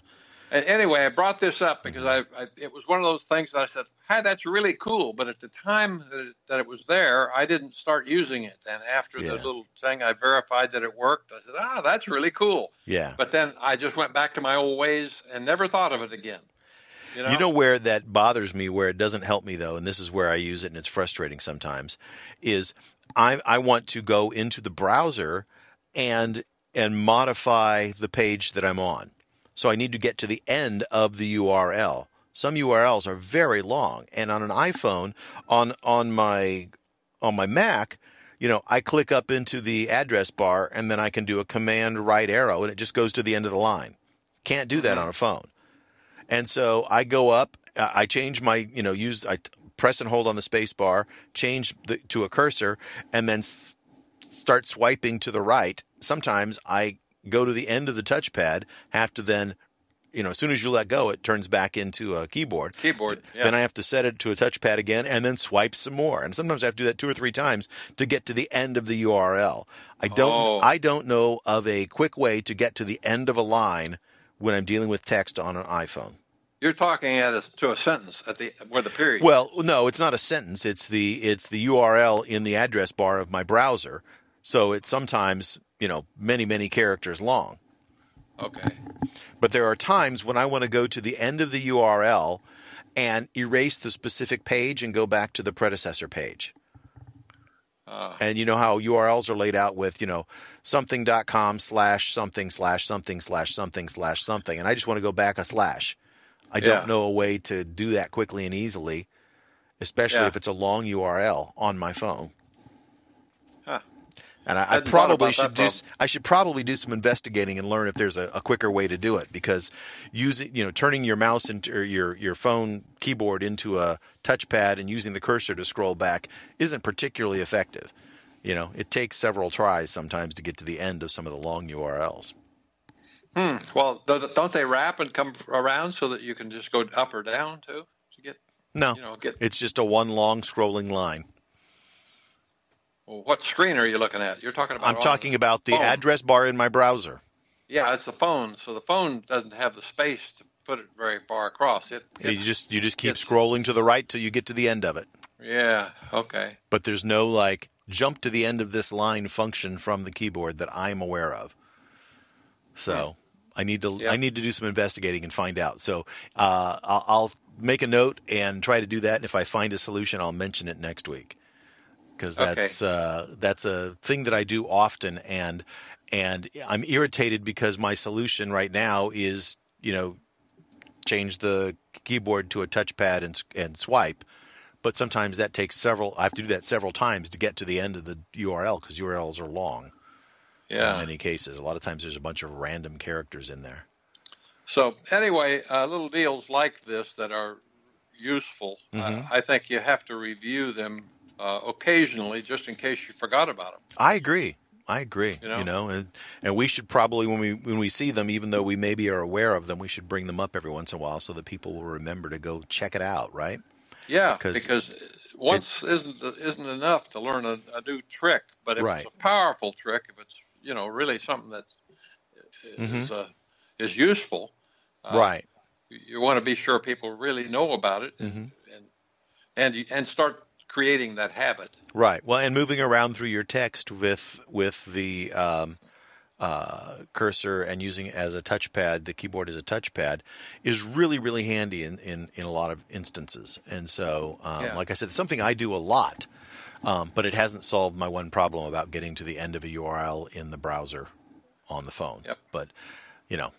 Anyway, I brought this up because I, I it was one of those things that I said, "Hi, that's really cool." But at the time that it, that it was there, I didn't start using it. And after Yeah. the little thing, I verified that it worked. I said, "Ah, that's really cool." Yeah. But then I just went back to my old ways and never thought of it again. You know, You know where that bothers me, where it doesn't help me though, and this is where I use it, and it's frustrating sometimes, is I I want to go into the browser and and modify the page that I'm on. So I need to get to the end of the URL. Some URLs are very long, and on an iPhone, on on my on my Mac, you know, I click up into the address bar, and then I can do a command right arrow, and it just goes to the end of the line. Can't do that mm-hmm. on a phone. And so I go up, I change my, you know, use, I press and hold on the space bar, change the, to a cursor, and then s- start swiping to the right. Sometimes I go to the end of the touchpad, have to then, you know, as soon as you let go, it turns back into a keyboard. keyboard. Yeah. Then I have to set it to a touchpad again and then swipe some more. And sometimes I have to do that two or three times to get to the end of the URL. I don't Oh. I don't know of a quick way to get to the end of a line when I'm dealing with text on an iPhone. You're talking at a, to a sentence at the where the period. Well, no, it's not a sentence. It's the it's the URL in the address bar of my browser. So it's sometimes, you know, many many characters long. okay. But there are times when I want to go to the end of the URL and erase the specific page and go back to the predecessor page. Uh, And you know how URLs are laid out with, you know, something.com slash something slash something slash something slash something. And I just want to go back a slash. I Yeah. don't know a way to do that quickly and easily, especially Yeah. if it's a long URL on my phone. And I, I probably should do. problem. I should probably do some investigating and learn if there's a, a quicker way to do it. Because using, you know, turning your mouse into or your your phone keyboard into a touchpad and using the cursor to scroll back isn't particularly effective. You know, it takes several tries sometimes to get to the end of some of the long URLs. hmm. Well, th- don't they wrap and come around so that you can just go up or down too to get No, you know get it's just a one long scrolling line. Well, what screen are you looking at? You're talking about. I'm talking the about the phone. address bar in my browser. Yeah, it's the phone. So the phone doesn't have the space to put it very far across. It. You just you just keep scrolling to the right till you get to the end of it. yeah. Okay. But there's no like jump to the end of this line function from the keyboard that I'm aware of. So I need to Yeah. I need to do some investigating and find out. So uh, I'll, I'll make a note and try to do that. And if I find a solution, I'll mention it next week because Okay. that's uh, that's a thing that I do often, and and I'm irritated because my solution right now is you know change the keyboard to a touchpad and and swipe. But sometimes that takes several. I have to do that several times to get to the end of the URL because URLs are long Yeah. in many cases. A lot of times there's a bunch of random characters in there. So anyway, uh, little deals like this that are useful, uh, Mhm. I think you have to review them uh, occasionally, just in case you forgot about them. I agree. I agree. You know? You know, and, and we should probably when we when we see them, even though we maybe are aware of them, we should bring them up every once in a while so that people will remember to go check it out. Right? Yeah, 'Cause because once isn't isn't enough to learn a, a new trick, but if Right. it's a powerful trick, if it's you know really something that is Mhm. uh, is useful, uh, right. You want to be sure people really know about it, hmm and and and start creating that habit. Right. Well, and moving around through your text with with the um, uh, cursor and using it as a touchpad, the keyboard as a touchpad, is really really handy in in, in a lot of instances. And so, um, Yeah. like I said, it's something I do a lot, um, but it hasn't solved my one problem about getting to the end of a URL in the browser on the phone. Yep. But you know,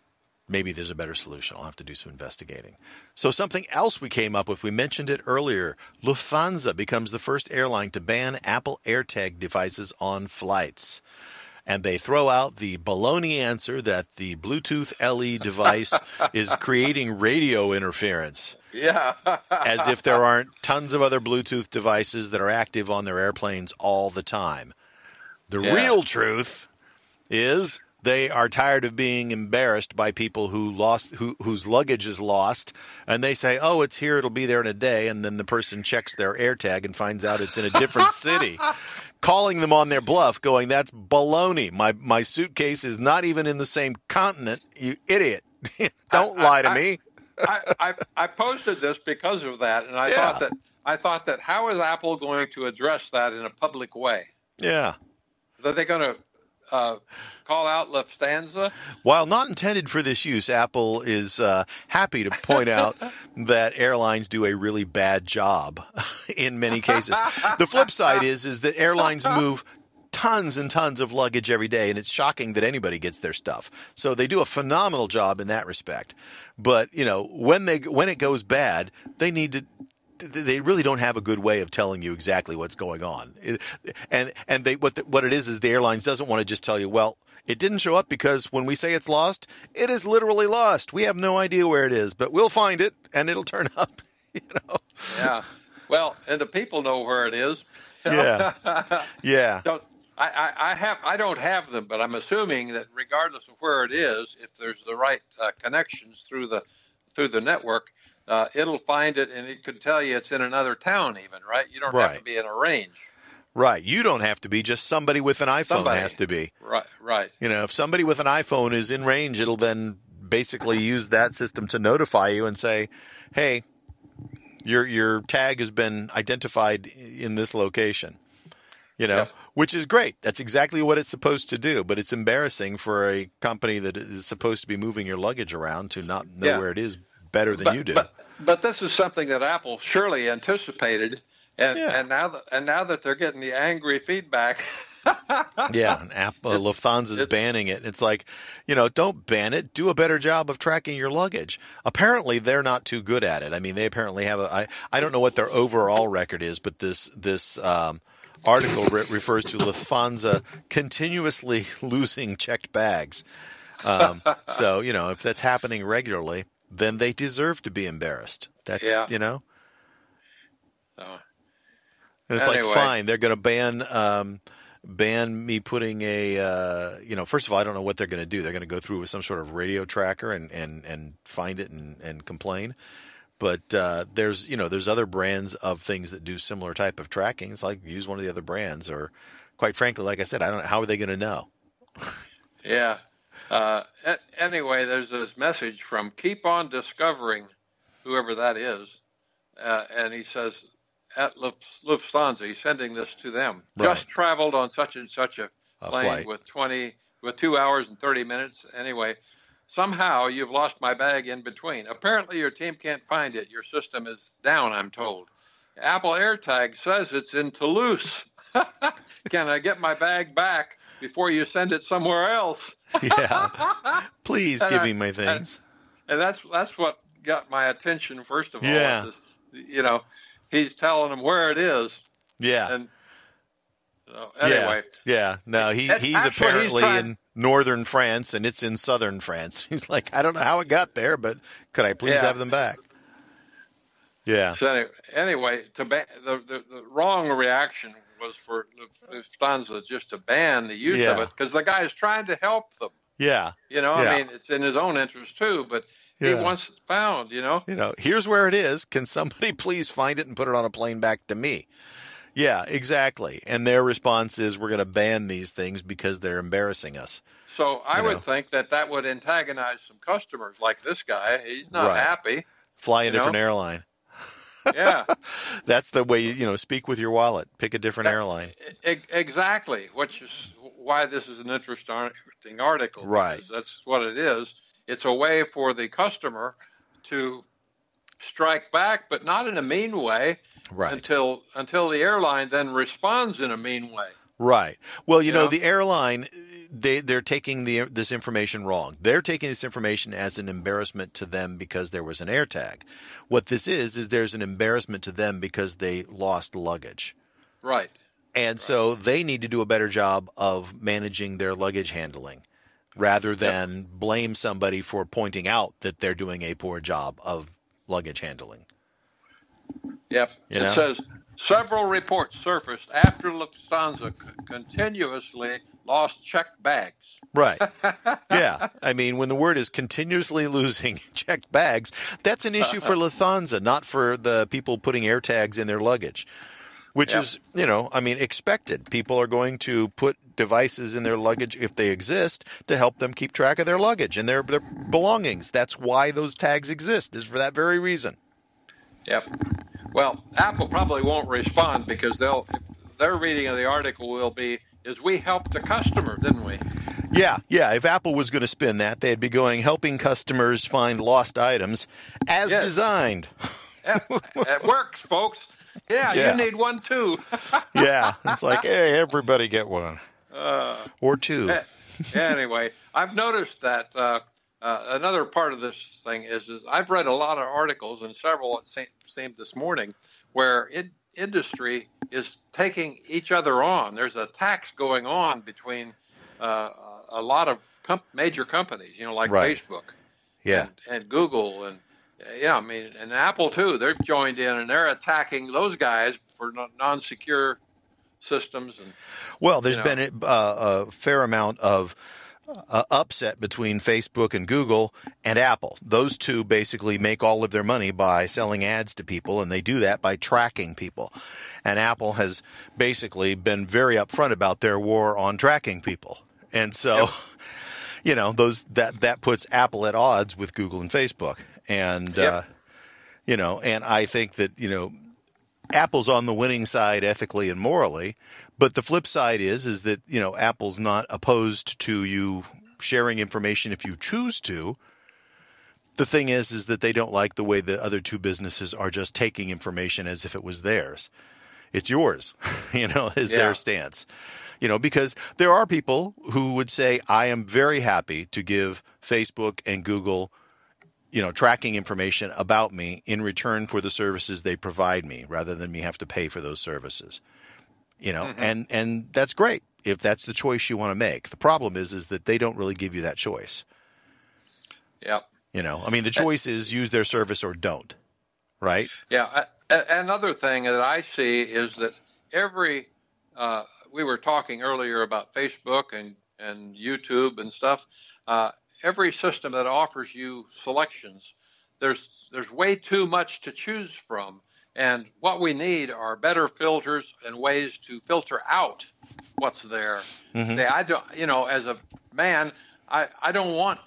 maybe there's a better solution. I'll have to do some investigating. So something else we came up with, we mentioned it earlier. Lufthansa becomes the first airline to ban Apple AirTag devices on flights. And they throw out the baloney answer that the Bluetooth LE device is creating radio interference, Yeah, as if there aren't tons of other Bluetooth devices that are active on their airplanes all the time. The Yeah. real truth is they are tired of being embarrassed by people who lost who, whose luggage is lost and they say oh it's here it'll be there in a day and then the person checks their AirTag and finds out it's in a different city calling them on their bluff going that's baloney my my suitcase is not even in the same continent you idiot don't I- lie to I- me I, I I posted this because of that, and I Yeah. thought that I thought that how is Apple going to address that in a public way? yeah Are they going to uh, call out Lufthansa? While not intended for this use, Apple is uh, happy to point out that airlines do a really bad job in many cases. The flip side is is that airlines move tons and tons of luggage every day, and it's shocking that anybody gets their stuff. So they do a phenomenal job in that respect. But you know, when they when it goes bad, they need to they really don't have a good way of telling you exactly what's going on. It- and and they what the, what it is is the airlines doesn't want to just tell you, well, it didn't show up because when we say it's lost, it is literally lost. We have no idea where it is, but we'll find it and it'll turn up. You know. Yeah. Well, and the people know where it is. Yeah. Yeah. don't I, I, I have I don't have them, but I'm assuming that regardless of where it is, if there's the right uh, connections through the through the network, uh, it'll find it and it could tell you it's in another town, even right. You don't have to be in a range. Right. You don't have to be. Just somebody with an iPhone Somebody. has to be. Right. Right. You know, if somebody with an iPhone is in range, it'll then basically use that system to notify you and say, "Hey, your your tag has been identified in this location." You know, Yep. which is great. That's exactly what it's supposed to do. But it's embarrassing for a company that is supposed to be moving your luggage around to not know Yeah. where it is better than but, you do. But, but this is something that Apple surely anticipated, and Yeah. and now that and now that they're getting the angry feedback. Yeah, and Apple, Lufthansa's it's- banning it. It's like, you know, don't ban it. Do a better job of tracking your luggage. Apparently, they're not too good at it. I mean, they apparently have a. I, I don't know what their overall record is, but this this um, article re- refers to Lufthansa continuously losing checked bags. Um, so you know, if that's happening regularly, then they deserve to be embarrassed. That's Yeah. you know. Uh, And it's Anyway. like, fine, they're going to ban um, ban me putting a, uh, you know, first of all, I don't know what they're going to do. They're going to go through with some sort of radio tracker and and and find it and and complain. But uh, there's you know there's other brands of things that do similar type of tracking. It's like use one of the other brands or quite frankly, like I said, I don't know how are they going to know. Yeah. Uh, anyway, there's this message from Keep On Discovering, whoever that is, uh, and he says at Lufthansa, he's sending this to them. Right. Just traveled on such and such a, a plane flight. with 20 with two hours and 30 minutes. Anyway, somehow you've lost my bag in between. Apparently, your team can't find it. Your system is down. I'm told. Apple AirTag says it's in Toulouse. Can I get my bag back before you send it somewhere else? yeah. Please give I, me my things. And, and, that's that's what got my attention first of all. Yeah. Is, you know, he's telling them where it is. Yeah. And so, anyway. Yeah. yeah. No, he he's apparently he's trying, in northern France and it's in southern France. He's like, I don't know how it got there, but could I please yeah. have them back? Yeah. So anyway, to ba- the, the, the wrong reaction was for Lufthansa just to ban the use yeah. of it because the guy is trying to help them. Yeah. You know, yeah. I mean, it's in his own interest too, but yeah. he wants it found, you know? You know, here's where it is. Can somebody please find it and put it on a plane back to me? Yeah, exactly. And their response is we're going to ban these things because they're embarrassing us. So I you would know? think that that would antagonize some customers like this guy. He's not right. happy. Fly a different know? airline. Yeah. That's the way you, you know, speak with your wallet. Pick a different that, airline. Exactly, which is why this is an interesting article. Right. That's what it is. It's a way for the customer to strike back, but not in a mean way. Right. Until until the airline then responds in a mean way. Right. Well, you, you know, know, the airline they they're taking the this information wrong. They're taking this information as an embarrassment to them because there was an AirTag. What this is is there's an embarrassment to them because they lost luggage. Right. And right. so they need to do a better job of managing their luggage handling rather than yep. blame somebody for pointing out that they're doing a poor job of luggage handling. Yep. You know? It says several reports surfaced after Lufthansa continuously lost checked bags. Right. yeah. I mean, when the word is continuously losing checked bags, that's an issue for Lufthansa, not for the people putting air tags in their luggage. Which yep. is, you know, I mean, expected. People are going to put devices in their luggage if they exist to help them keep track of their luggage and their their belongings. That's why those tags exist. Is for that very reason. Yep. Well, Apple probably won't respond because they'll their reading of the article will be is we helped the customer, didn't we? Yeah, yeah. If Apple was going to spin that, they'd be going helping customers find lost items as yes. designed. it works, folks. Yeah, yeah, you need one too. yeah, it's like, hey, everybody get one uh, or two. anyway, I've noticed that uh, uh, another part of this thing is, is, I've read a lot of articles and several at same this morning where it, industry is taking each other on. There's a tax going on between uh, a lot of com- major companies, you know, like right. Facebook, yeah, and, and, Google, and yeah, I mean, and Apple too. They've joined in and they're attacking those guys for non-secure systems. And well, there's you know. been a, a fair amount of uh, upset between Facebook and Google and Apple. Those two basically make all of their money by selling ads to people, and they do that by tracking people. And Apple has basically been very upfront about their war on tracking people. And so, yep. you know, those that that puts Apple at odds with Google and Facebook. And yep. uh, you know, and I think that you know, Apple's on the winning side ethically and morally, but the flip side is is that you know Apple's not opposed to you sharing information if you choose to. The thing is is that they don't like the way the other two businesses are just taking information as if it was theirs. It's yours, you know, is yeah. their stance. You know, because there are people who would say I am very happy to give Facebook and Google you know, tracking information about me in return for the services they provide me rather than me have to pay for those services you know, mm-hmm. and and that's great if that's the choice you want to make. The problem is is that they don't really give you that choice. Yep. You know, I mean, the choice is use their service or don't, right? Yeah. Another thing that I see is that every uh, we were talking earlier about Facebook and and YouTube and stuff. Uh, every system that offers you selections, there's there's way too much to choose from And what we need are better filters and ways to filter out what's there. Mhm. Say, I don't, you know, as a man, I, I don't want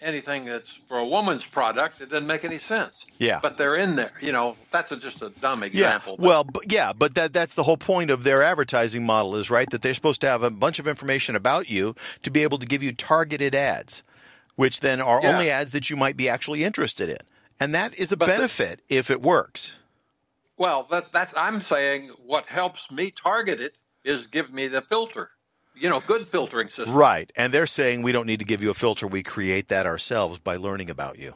anything that's for a woman's product. It doesn't make any sense. Yeah. But they're in there. You know, that's a, just a dumb Yeah. example. but- Well, but yeah, but that that's the whole point of their advertising model is right that they're supposed to have a bunch of information about you to be able to give you targeted ads, which then are Yeah. only ads that you might be actually interested in. And that is a But the- benefit if it works. Well, that, that's I'm saying what helps me target it is give me the filter, you know, good filtering system. Right. And they're saying we don't need to give you a filter, we create that ourselves by learning about you.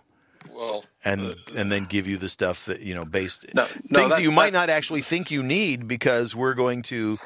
Well, And uh, and then give you the stuff that you know based No, no, things that you might not actually think you need because we're going to,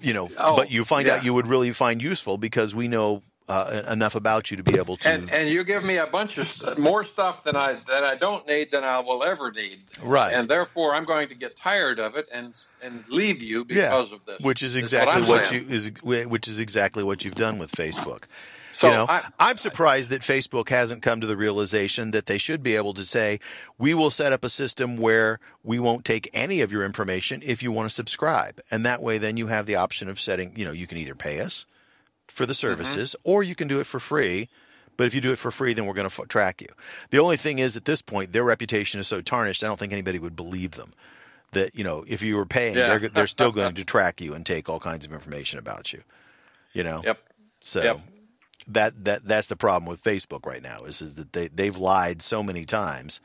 you know, Oh, but you find out you would really find useful because we know uh, enough about you to be able to. and and you give me a bunch of st- more stuff than I that I don't need than I will ever need. Right. And therefore, I'm going to get tired of it and and leave you because of this. which is exactly I'm what, you is which is exactly what you've done with Facebook. So you know, I- I, am surprised that Facebook hasn't come to the realization that they should be able to say, "We will set up a system where we won't take any of your information if you want to subscribe," and that way, then you have the option of setting. You know, you can either pay us for the Mm-hmm. services, or you can do it for free. But if you do it for free, then we're going to f- track you. The only thing is, at this point, their reputation is so tarnished. I don't think anybody would believe them. That you know, if you were paying, Yeah. they're they're still going to track you and take all kinds of information about you. You know. Yep. So Yep. that that that's the problem with Facebook right now is is that they they've lied so many times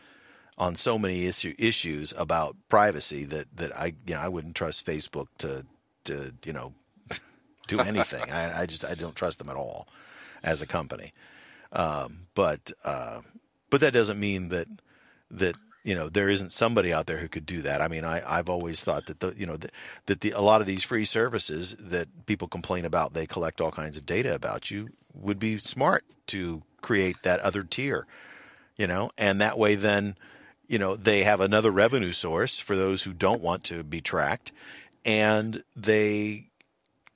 on so many issue, issues about privacy that that I you know I wouldn't trust Facebook to to you know do anything. I, I just I don't trust them at all as a company. Um, but uh, but that doesn't mean that that you know there isn't somebody out there who could do that. I mean, I I've always thought that the you know that, that the a lot of these free services that people complain about they collect all kinds of data about you would be smart to create that other tier, you know, and that way then you know they have another revenue source for those who don't want to be tracked, and they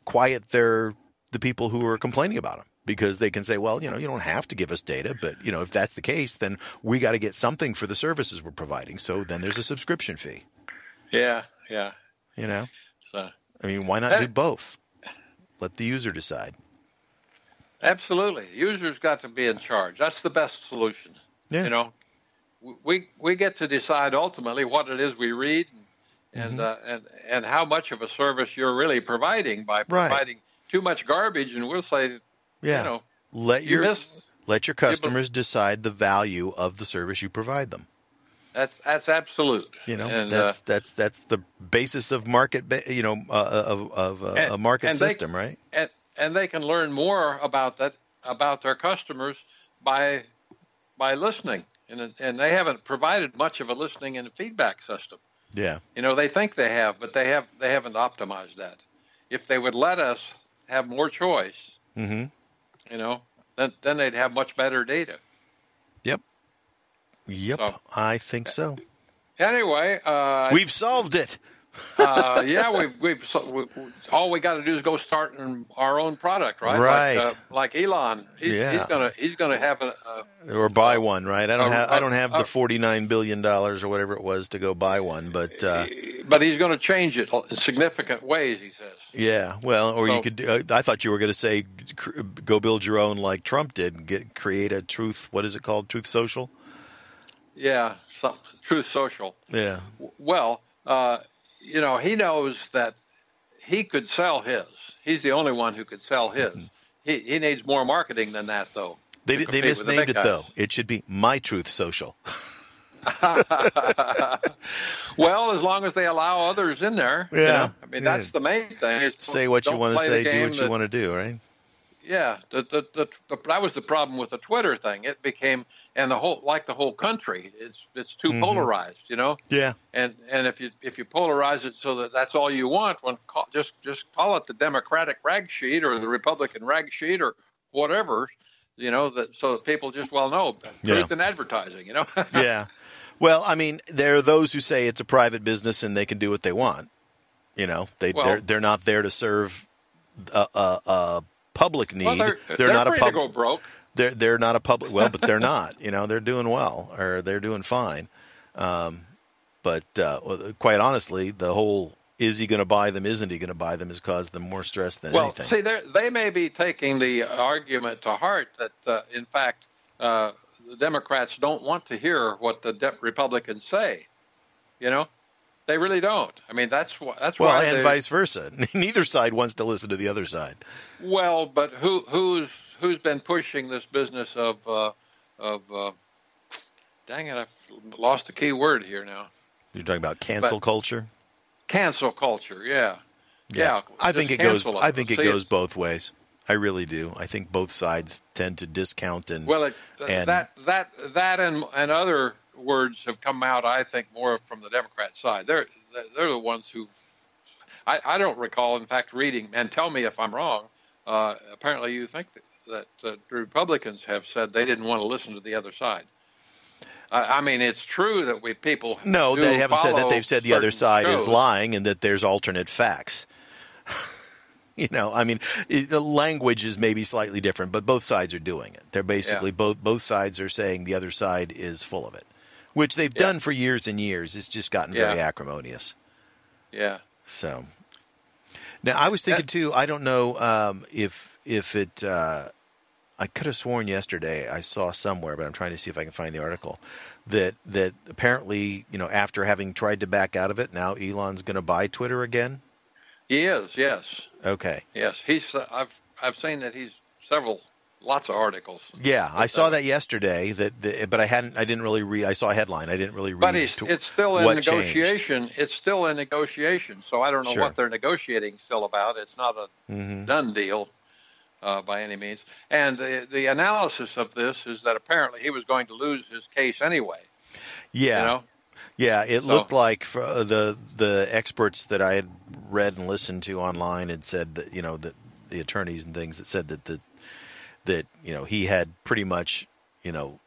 quiet their the people who are complaining about them because they can say, well, you know, you don't have to give us data, but you know, if that's the case, then we got to get something for the services we're providing. So then there's a subscription fee. Yeah. Yeah. You know, So I mean, why not do both? Let the user decide. absolutely, users got to be in charge. That's the best solution. Yeah. You know, we we get to decide ultimately what it is we read and Mm-hmm. uh, and and how much of a service you're really providing by Right. providing too much garbage, and we'll say, Yeah. you know, let you your miss. let your customers decide the value of the service you provide them. That's that's absolute. You know, and, uh, that's that's that's the basis of market. You know, uh, of of uh, And- a market and they- system, right? and and they can learn more about that about their customers by by listening and and they haven't provided much of a listening and feedback system Yeah. you know they think they have but they have they haven't optimized that if they would let us have more choice Mm-hmm. you know then then they'd have much better data Yep. Yep. So- I think so. anyway uh We've solved it. Uh, yeah, we've, we've so we, all we got to do is go start in our own product, right? Right. Like, uh, like Elon, he's, Yeah. he's gonna he's gonna have a, a or buy one, right? I don't uh, have I don't have uh, the forty nine billion dollars or whatever it was to go buy one, but uh, but he's going to change it in significant ways. He says. yeah, well, or you could. Uh, I thought you were going to say cr- go build your own like Trump did, get create a truth. What is it called? Truth Social. Yeah, some, Truth Social. Yeah, Well, uh, you know, he knows that he could sell his. He's the only one who could sell his. Mm-hmm. He he needs more marketing than that, though. they they the misnamed big it though. It should be My Truth Social. Well, as long as they allow others in there. you Yeah, know? I mean, yeah. that's the main thing. Is Say what you want to say, do what you that- want to do, right? Yeah, the, the, the, the, that was the problem with the Twitter thing. It became and the whole like the whole country. It's it's too Mhm. polarized, you know. Yeah, And and if you if you polarize it so that that's all you want, when call, just just call it the Democratic rag sheet or the Republican rag sheet or whatever, you know that so that people just well know Yeah. truth in advertising, you know. yeah. Well, I mean, there are those who say it's a private business and they can do what they want. You know, they Well- they're they're not there to serve a, a, a public need. well, they're they're, not a free pub. to go broke. They're they're not a public. Well, but they're not. You know, they're doing well or they're doing fine. Um, But uh, quite honestly, the whole is he going to buy them, isn't he going to buy them, has caused them more stress than well, anything. see, they may be taking the argument to heart that, uh, in fact, uh, the Democrats don't want to hear what the de- Republicans say. You know, they really don't. I mean, that's wh- that's well, why. and they- vice versa. Neither side wants to listen to the other side. Well, but who who's who's been pushing this business of uh, of uh, dang it, I've lost the key word here now. You're talking about cancel But- culture. Cancel culture, yeah, yeah. I think it goes. I think it See, goes both ways. I really do. I think both sides tend to discount and Well, it, and- that that that and and other words have come out. I think more from the Democrat side. They're they're the ones who. I, I don't recall, in fact, reading. And tell me if I'm wrong. Uh, apparently, you think that, that the Republicans have said they didn't want to listen to the other side. I, I mean, it's true that we people. no, they haven't said that. They've said the other side is lying and that there's alternate facts. you know, I mean, it, the language is maybe slightly different, but both sides are doing it. They're basically Yeah. both both sides are saying the other side is full of it, which they've Yeah. done for years and years. It's just gotten very acrimonious. Yeah. So now I was thinking too. I don't know um, if if it. Uh, I could have sworn yesterday I saw somewhere, but I'm trying to see if I can find the article that that apparently you know after having tried to back out of it, now Elon's going to buy Twitter again. He is. Yes. Okay. Yes. He's. Uh, I've I've seen that he's several, lots of articles. Yeah, I saw uh, that yesterday. That, the, but I hadn't. I didn't really read. I saw a headline. I didn't really read. But he's, to- it's still in what changed. negotiation. It's still in negotiation. So I don't know Sure. what they're negotiating still about. It's not a Mhm. done deal uh, by any means. And the, the analysis of this is that apparently he was going to lose his case anyway. Yeah. You know? Yeah, it So- looked like uh, the the experts that I had read and listened to online had said that you know that the attorneys and things that said that the that you know he had pretty much you know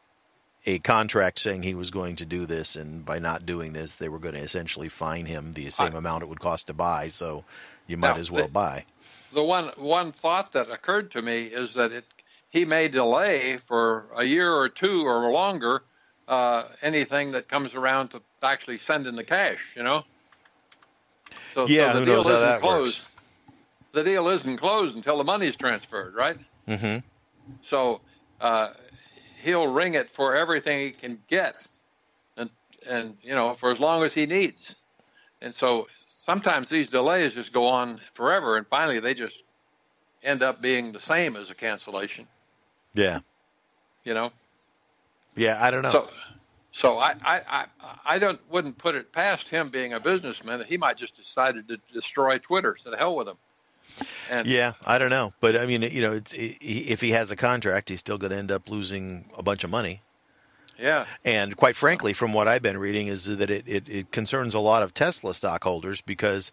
a contract saying he was going to do this, and by not doing this, they were going to essentially fine him the same I- amount it would cost to buy. So you might Now, as well the- buy. The one one thought that occurred to me is that it he may delay for a year or two or longer uh, anything that comes around to actually send in the cash. You know. So, Yeah, so the deal isn't that works. closed. The deal isn't closed until the money's transferred, right? hmm So uh, he'll ring it for everything he can get, and and you know for as long as he needs. And so sometimes these delays just go on forever, and finally they just end up being the same as a cancellation. Yeah, You know. yeah. I don't know. So so I, I, I, I don't wouldn't put it past him being a businessman. He might just decided to destroy Twitter. So the hell with him. And Yeah, I don't know, but I mean, you know, it's, i if he has a contract, he's still going to end up losing a bunch of money. Yeah, And quite frankly, from what I've been reading, is that it, it, it concerns a lot of Tesla stockholders because,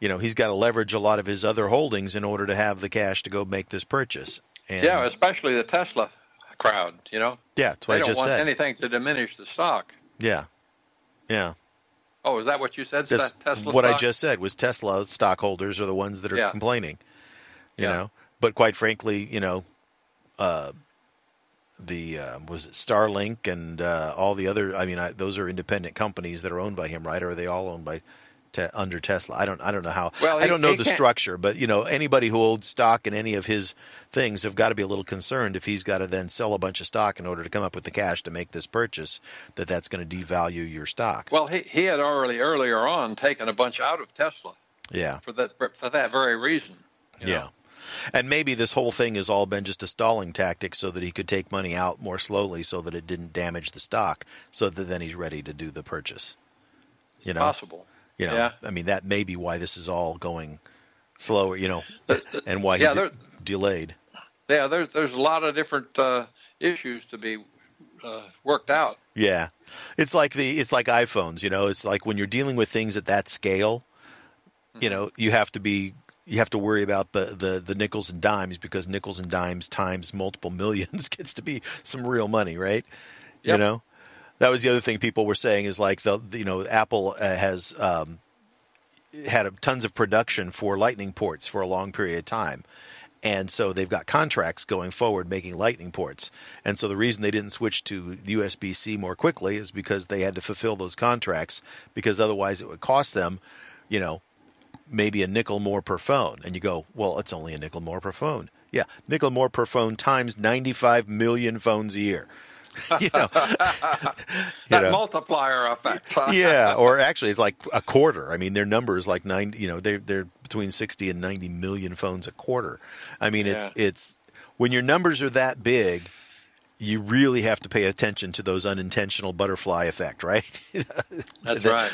you know, he's got to leverage a lot of his other holdings in order to have the cash to go make this purchase. And, yeah, especially the Tesla crowd. You know, yeah, that's what they I don't just want said. anything to diminish the stock. Yeah, yeah. Oh, is that what you said? That's Tesla what I just said was Tesla stockholders are the ones that are Yeah. complaining. You Yeah. know, but quite frankly, you know, uh, the uh, was it Starlink and uh, all the other. I mean, I, those are independent companies that are owned by him, right? Or are they all owned by te- under Tesla? I don't. I don't know how. Well, I he- don't know he the can't- structure, but you know, anybody who holds stock in any of his things have got to be a little concerned if he's got to then sell a bunch of stock in order to come up with the cash to make this purchase. That that's going to devalue your stock. Well, he he had already earlier on taken a bunch out of Tesla yeah. for that for that very reason. you know? And maybe this whole thing has all been just a stalling tactic so that he could take money out more slowly so that it didn't damage the stock so that then he's ready to do the purchase. You know, possible. you know, Yeah. I mean, that may be why this is all going slower, you know, and why Yeah, he de- delayed. Yeah, there's there's a lot of different uh, issues to be uh, worked out. Yeah. It's like the it's like iPhones, you know, it's like when you're dealing with things at that scale, you know, you have to be you have to worry about the, the, the nickels and dimes because nickels and dimes times multiple millions gets to be some real money, right? You know, that was the other thing people were saying is like the you know Apple uh, has um, had a, tons of production for Lightning ports for a long period of time, And so they've got contracts going forward making Lightning ports. And so the reason they didn't switch to USB C more quickly is because they had to fulfill those contracts because otherwise it would cost them, you know, maybe a nickel more per phone. And you go, well, it's only a nickel more per phone. Yeah, nickel more per phone times 95 million phones a year. you know, that you know. multiplier effect. yeah, or actually, it's like a quarter. I mean, their number is like nine. You know, they're they're between sixty and ninety million phones a quarter. I mean, yeah. it's it's when your numbers are that big, you really have to pay attention to those unintentional butterfly effect, right? That's right.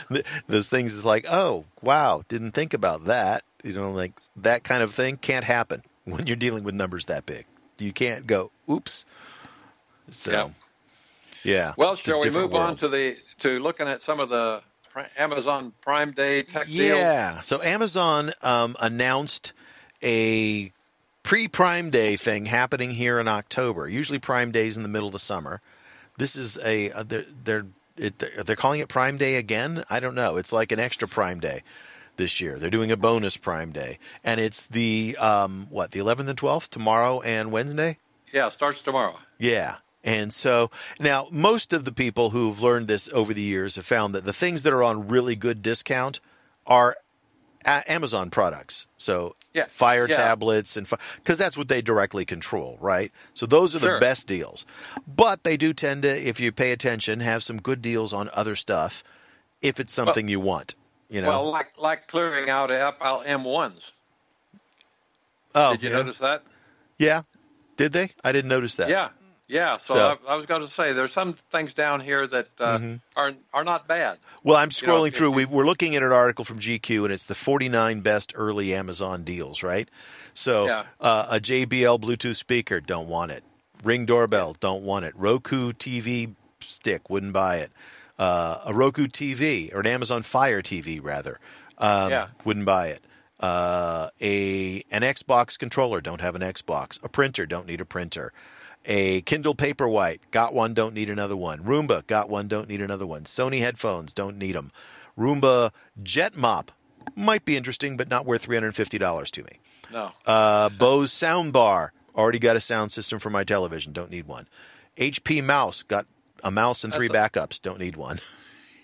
Those things is like, oh wow, didn't think about that. You know, like that kind of thing can't happen when you're dealing with numbers that big. You can't go, oops. So, yeah. yeah well, shall we move world. on to the to looking at some of the Amazon Prime Day tech yeah. deals? Yeah. So Amazon um, announced a pre-Prime Day thing happening here in October. Usually Prime Days in the middle of the summer. This is a uh, they're they're, it, they're calling it Prime Day again. I don't know. It's like an extra Prime Day this year. They're doing a bonus Prime Day, and it's the um, what the 11th and 12th tomorrow and Wednesday. Yeah, starts tomorrow. Yeah. And so now, most of the people who've learned this over the years have found that the things that are on really good discount are Amazon products. So yeah. Fire yeah. tablets and because that's what they directly control, right? So those are sure. the best deals. But they do tend to, if you pay attention, have some good deals on other stuff if it's something well, you want. You know, well, like like clearing out Apple M1s. Oh, did you yeah. notice that? Yeah, did they? I didn't notice that. Yeah, yeah. So, so I, I, was going to say there's some things down here that uh, mm-hmm. are are not bad. Well, I'm scrolling you know, through. we, are looking at an article from GQ, and it's the 49 best early Amazon deals, right? So yeah. uh, a JBL Bluetooth speaker, don't want it. Ring doorbell, don't want it. Roku TV stick, wouldn't buy it uh, a Roku TV or an Amazon Fire TV rather. Um, yeah. Wouldn't buy it. Uh, a an Xbox controller. Don't have an Xbox. A printer. Don't need a printer. A Kindle Paperwhite. Got one. Don't need another one. Roomba. Got one. Don't need another one. Sony headphones. Don't need them. Roomba Jet Mop. Might be interesting, but not worth three hundred and fifty dollars to me. No. Uh, Bose soundbar. Already got a sound system for my television. Don't need one. HP mouse. Got a mouse and three That's backups. Don't need one.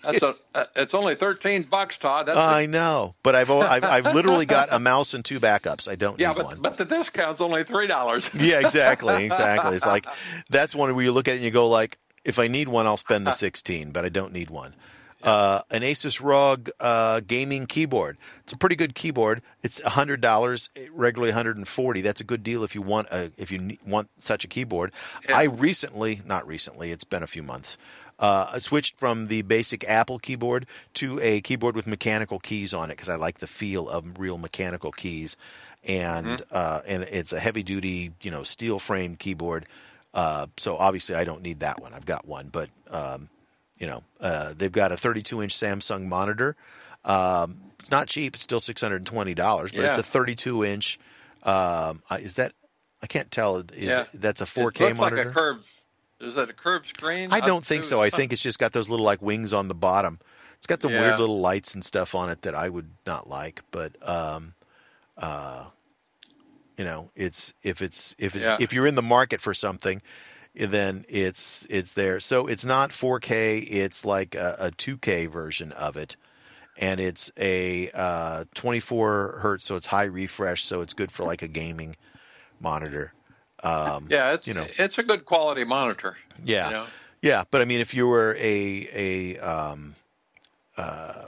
That's a. Uh, it's only thirteen bucks, Todd. That's I a, know, but I've, I've I've literally got a mouse and two backups. I don't yeah, need but, one. but the discount's only three dollars. yeah, exactly, exactly. It's like that's one where you look at it and you go like, if I need one, I'll spend the sixteen, but I don't need one. Uh, an Asus ROG uh, gaming keyboard. It's a pretty good keyboard. It's hundred dollars, regularly one hundred and forty. That's a good deal if you want a if you want such a keyboard. Yeah. I recently, not recently, it's been a few months. Uh, I switched from the basic Apple keyboard to a keyboard with mechanical keys on it because I like the feel of real mechanical keys, and mm-hmm. uh, and it's a heavy duty, you know, steel framed keyboard. Uh, so obviously I don't need that one. I've got one, but um, you know, uh, they've got a 32 inch Samsung monitor. Um, it's not cheap. It's still $620, but yeah. it's a 32 inch. Um, is that, I can't tell. Yeah. That's a 4K it monitor. Like a curved, is that a curved screen? I don't think so. I think it's just got those little like wings on the bottom. It's got some yeah. weird little lights and stuff on it that I would not like, but, um, uh, you know, it's if it's if it's yeah. if you're in the market for something, then it's it's there. So it's not 4K; it's like a, a 2K version of it, and it's a uh, 24 hertz, so it's high refresh, so it's good for like a gaming monitor. Um, yeah, it's you know it's a good quality monitor. Yeah, you know? yeah, but I mean, if you were a a um, uh,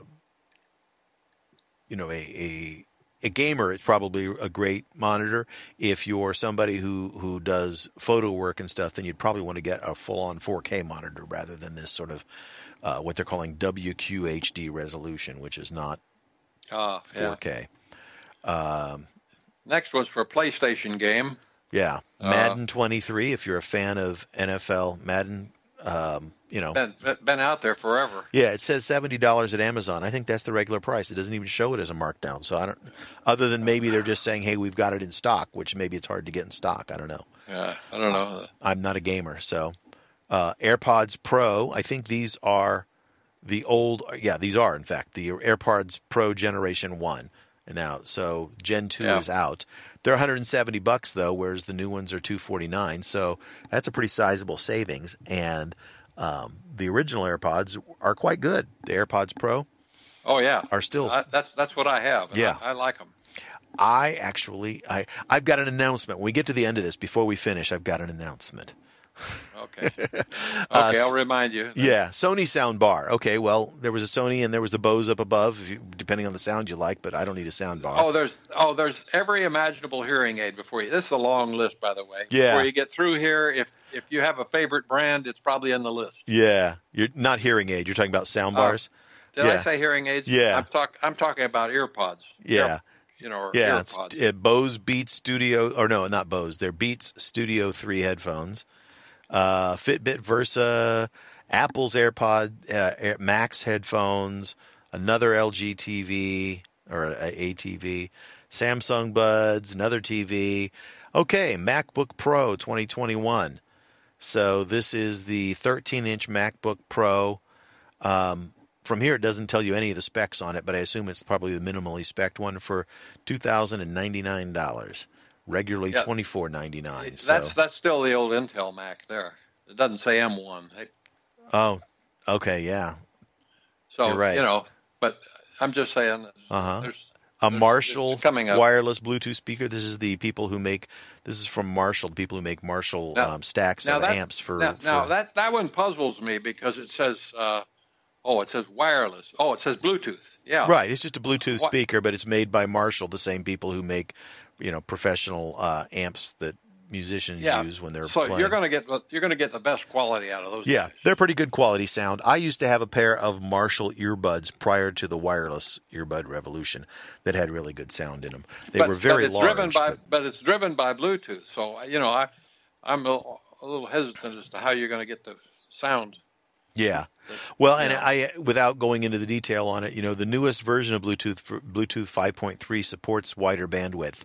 you know a, a a gamer, it's probably a great monitor. If you're somebody who, who does photo work and stuff, then you'd probably want to get a full on 4K monitor rather than this sort of uh, what they're calling WQHD resolution, which is not uh, 4K. Um, Next was for a PlayStation game. Yeah, uh, Madden uh, 23. If you're a fan of NFL Madden um, you know, been, been out there forever. Yeah, it says seventy dollars at Amazon. I think that's the regular price. It doesn't even show it as a markdown. So I don't. Other than maybe they're just saying, "Hey, we've got it in stock," which maybe it's hard to get in stock. I don't know. Yeah, I don't know. Uh, I'm not a gamer, so uh, AirPods Pro. I think these are the old. Yeah, these are in fact the AirPods Pro Generation One. now. So Gen two Yeah. is out. They're 170 bucks though, whereas the new ones are 249. So that's a pretty sizable savings. And um, the original AirPods are quite good. The AirPods Pro Oh yeah, are still. I, that's that's what I have. Yeah. I, I like them. I actually, I I've got an announcement. When we get to the end of this, before we finish, I've got an announcement. Okay, okay, Uh, I'll remind you. Yeah, Sony sound bar. Okay, well, there was a Sony and there was the Bose up above, you, depending on the sound you like. But I don't need a sound bar. Oh, there's oh, there's every imaginable hearing aid before you. This is a long list, by the way. Yeah. Before you get through here, if if you have a favorite brand, it's probably in the list. Yeah, you're not hearing aid. You're talking about sound Uh, bars. Did I say hearing aids? Yeah. I'm talk I'm talking about earpods. Yeah. Ear- you know, Yeah, it's, pods. uh, Bose Beats Studio, or no, not Bose. They're Beats Studio Three headphones. Uh, Fitbit Versa, Apple's AirPod uh, Air, Max headphones, another LG TV or a, ATV, Samsung Buds, another TV. Okay, MacBook Pro 2021. So this is the 13-inch MacBook Pro. Um, from here, it doesn't tell you any of the specs on it, but I assume it's probably the minimally spec one for two thousand and ninety nine dollars. Regularly Yeah. twenty four ninety nine. So That's that's still the old Intel Mac there. It doesn't say M1. Oh, okay, yeah, So You're right. you know, but I'm just saying. uh huh. A Marshall wireless Bluetooth speaker. This is the people who make. This is from Marshall. The people who make Marshall Now- um, stacks of that- amps for. now, for now that that one puzzles me because it says, uh, oh, it says wireless. Oh, it says Bluetooth. Yeah. Right, it's just a Bluetooth speaker, but it's made by Marshall, the same people who make, you know, professional uh, amps that musicians Yeah. use when they're So playing. you're going to get you're going to get the best quality out of those. Yeah, guys. they're pretty good quality sound. I used to have a pair of Marshall earbuds prior to the wireless earbud revolution that had really good sound in them. They but, were very but it's large. driven by but- but it's driven by Bluetooth. So you know, I I'm a, a little hesitant as to how you're going to get the sound. yeah. Well, and I, without going into the detail on it, you know, the newest version of Bluetooth, Bluetooth 5.3 supports wider bandwidth,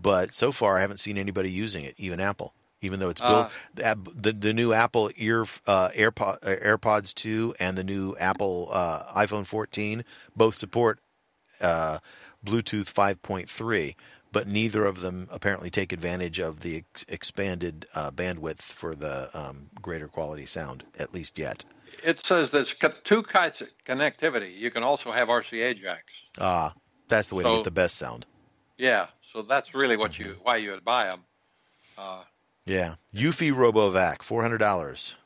but so far I haven't seen anybody using it, even Apple. Even though it's built, Uh. the, the new Apple ear uh, AirPod, uh, AirPods 2 and the new Apple uh, iPhone 14 both support uh, Bluetooth 5.3, but neither of them apparently take advantage of the ex- expanded uh, bandwidth for the um, greater quality sound, at least yet. It says there's two kinds of connectivity. You can also have RCA jacks. Ah, that's the way to get the best sound. Yeah, so that's really what you why you would buy them. Uh, Yeah, Eufy RoboVac, four hundred dollars.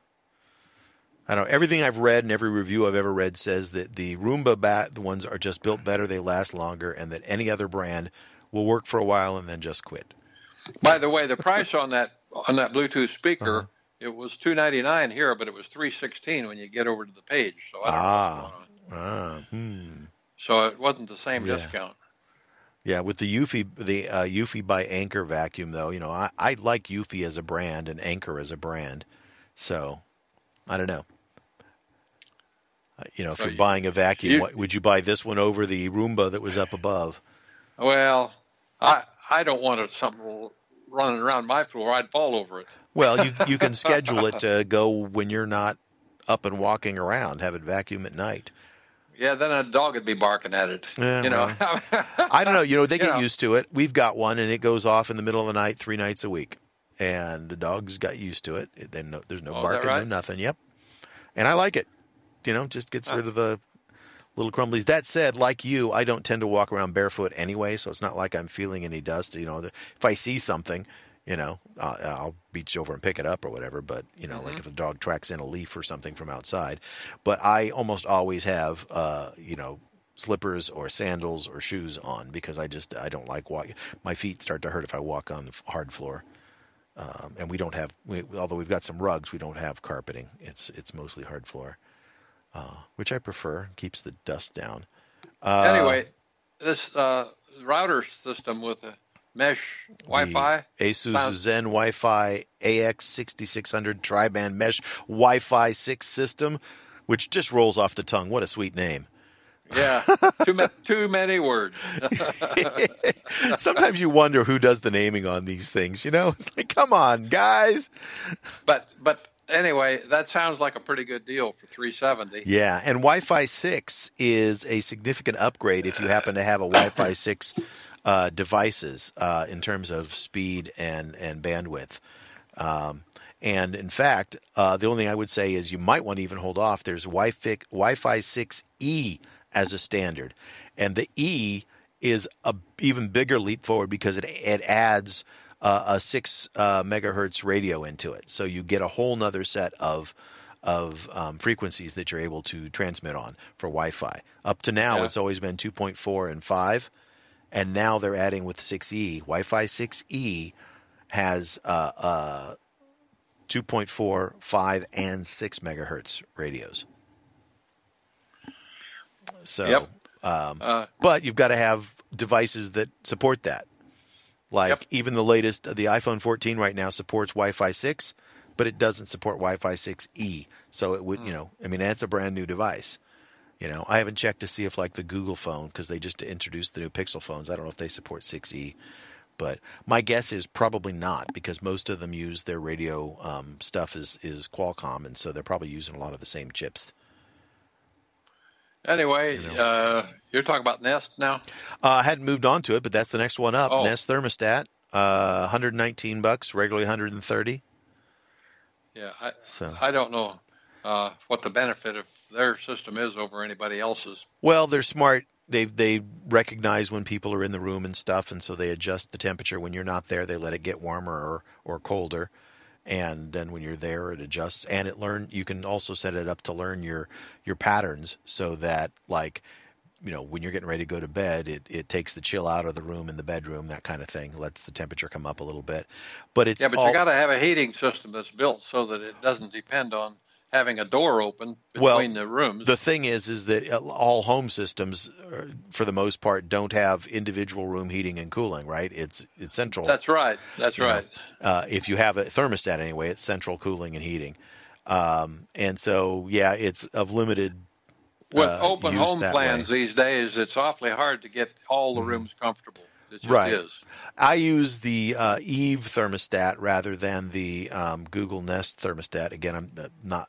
I don't know. Everything I've read and every review I've ever read says that the Roomba bat, the ones are just built better, they last longer, and that any other brand will work for a while and then just quit. by the way, the price on that on that Bluetooth speaker Uh-huh. it was two ninety nine here, but it was three sixteen when you get over to the page. So I don't know Ah. what's going on. Ah, hmm. So it wasn't the same Yeah. discount. Yeah, with the Eufy, the uh, Eufy by Anker vacuum, though, you know, I, I like Eufy as a brand and Anker as a brand. So, I don't know. Uh, you know, if you're you- buying a vacuum, you- what, would you buy this one over the Roomba that was up above? Well, I I don't want it, something running around my floor. I'd fall over it. Well, you you can schedule it to go when you're not up and walking around. Have it vacuum at night. Yeah, then a dog would be barking at it. Yeah, you know. I don't know. You know, they get used to it. We've got one, and it goes off in the middle of the night, three nights a week, and the dogs got used to it. It- They no, there's no Oh, barking, no nothing. Yep, and I like it. You know, just gets Huh. rid of the little crumblies. That said, like you, I don't tend to walk around barefoot anyway, so it's not like I'm feeling any dust. You know, if I see something, you know, I'll, I'll beach over and pick it up or whatever. But you know, Mm-hmm. like if a dog tracks in a leaf or something from outside, but I almost always have, uh, you know, slippers or sandals or shoes on because I just I don't like walking. My feet start to hurt if I walk on the hard floor. Um, and we don't have, we, although we've got some rugs, we don't have carpeting. It's it's mostly hard floor, uh, which I prefer. Keeps the dust down. Uh, anyway, this uh, router system with a mesh Wi-Fi. The Asus Sounds- Zen Wi-Fi AX6600 tri-band mesh Wi-Fi 6 system, which just rolls off the tongue. What a sweet name. Yeah, too ma- too many words. Sometimes you wonder who does the naming on these things. You know, it's like, come on, guys. but but anyway, that sounds like a pretty good deal for 370. Yeah, and Wi-Fi six is a significant upgrade if you happen to have a Wi-Fi six uh, devices uh, in terms of speed and and bandwidth. Um, and in fact, uh, the only thing I would say is you might want to even hold off. There's Wi-Fi Wi-Fi 6E as a standard, and the E is a even bigger leap forward because it it adds uh, a six uh, megahertz radio into it, so you get a whole nother set of of um, frequencies that you're able to transmit on for Wi-Fi. Up to now, Yeah. it's always been 2.4 and 5, and now they're adding with 6E. Wi-Fi 6E has uh, uh, 2.4, 5, and 6 megahertz radios. So, Yep. um, Uh, but you've got to have devices that support that. Like Yep. even the latest, the iPhone 14 right now supports Wi-Fi 6, but it doesn't support Wi-Fi 6E. So it would, you know, I mean, that's a brand new device. You know, I haven't checked to see if like the Google phone because they just introduced the new Pixel phones. I don't know if they support 6E, but my guess is probably not because most of them use their radio um, stuff is is Qualcomm, and so they're probably using a lot of the same chips. anyway, You know. uh, you're talking about Nest now. Uh, I hadn't moved on to it, but that's the next one up. Oh. Nest thermostat, uh, 119 bucks, regularly 130. Yeah, I, So, I don't know uh, what the benefit of their system is over anybody else's. well, they're smart. They they recognize when people are in the room and stuff, and so they adjust the temperature. When you're not there, they let it get warmer or or colder, and then when you're there, it adjusts. And it learn. You can also set it up to learn your your patterns, so that like. You know, when you're getting ready to go to bed, it, it takes the chill out of the room in the bedroom, that kind of thing. Lets the temperature come up a little bit, but it's Yeah, but all, you got to have a heating system that's built so that it doesn't depend on having a door open Well, between the rooms. The thing is, is that all home systems, uh, for the most part, don't have individual room heating and cooling. Right? It's it's central. that's right. That's you know. right. Uh, if you have a thermostat anyway, it's central cooling and heating. Um, and so, yeah, it's of limited. With uh, open home plans way. these days, it's awfully hard to get all the rooms comfortable. It just Right. is. I use the uh, Eve thermostat rather than the um, Google Nest thermostat. Again, I'm uh, not.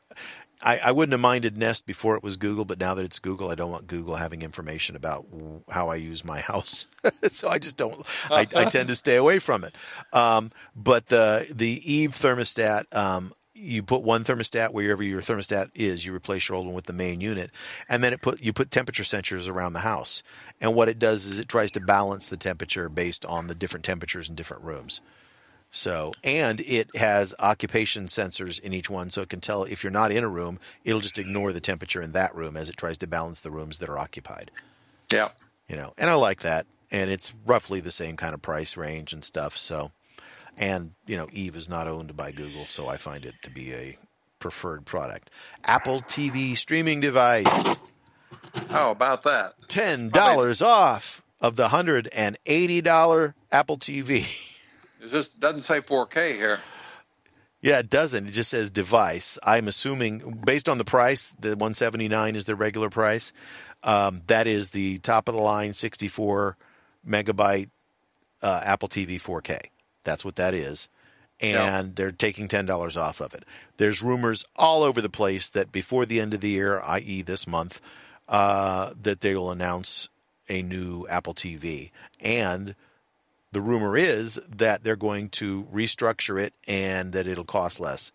I, I wouldn't have minded Nest before it was Google, but now that it's Google, I don't want Google having information about how I use my house. so I just don't. I, I tend to stay away from it. Um, but the the Eve thermostat, um, you put one thermostat wherever your thermostat is. You replace your old one with the main unit, and then it put you put temperature sensors around the house. And what it does is it tries to balance the temperature based on the different temperatures in different rooms. So, and it has occupation sensors in each one, so it can tell if you're not in a room, it'll just ignore the temperature in that room as it tries to balance the rooms that are occupied. Yeah. You know, and I like that, and it's roughly the same kind of price range and stuff. So, and you know, Eve is not owned by Google, so I find it to be a preferred product. Apple TV streaming device, How about that? ten dollars off of the hundred and eighty dollar Apple TV. It just doesn't say 4K here. Yeah, it doesn't. It just says device. I'm assuming, based on the price, the 179 is the regular price. Um, that is the top of the line 64 megabyte uh, Apple TV 4K. That's what that is. And Yeah. they're taking $10 off of it. There's rumors all over the place that before the end of the year, i.e., this month, uh, that they will announce a new Apple TV. And the rumor is that they're going to restructure it and that it'll cost less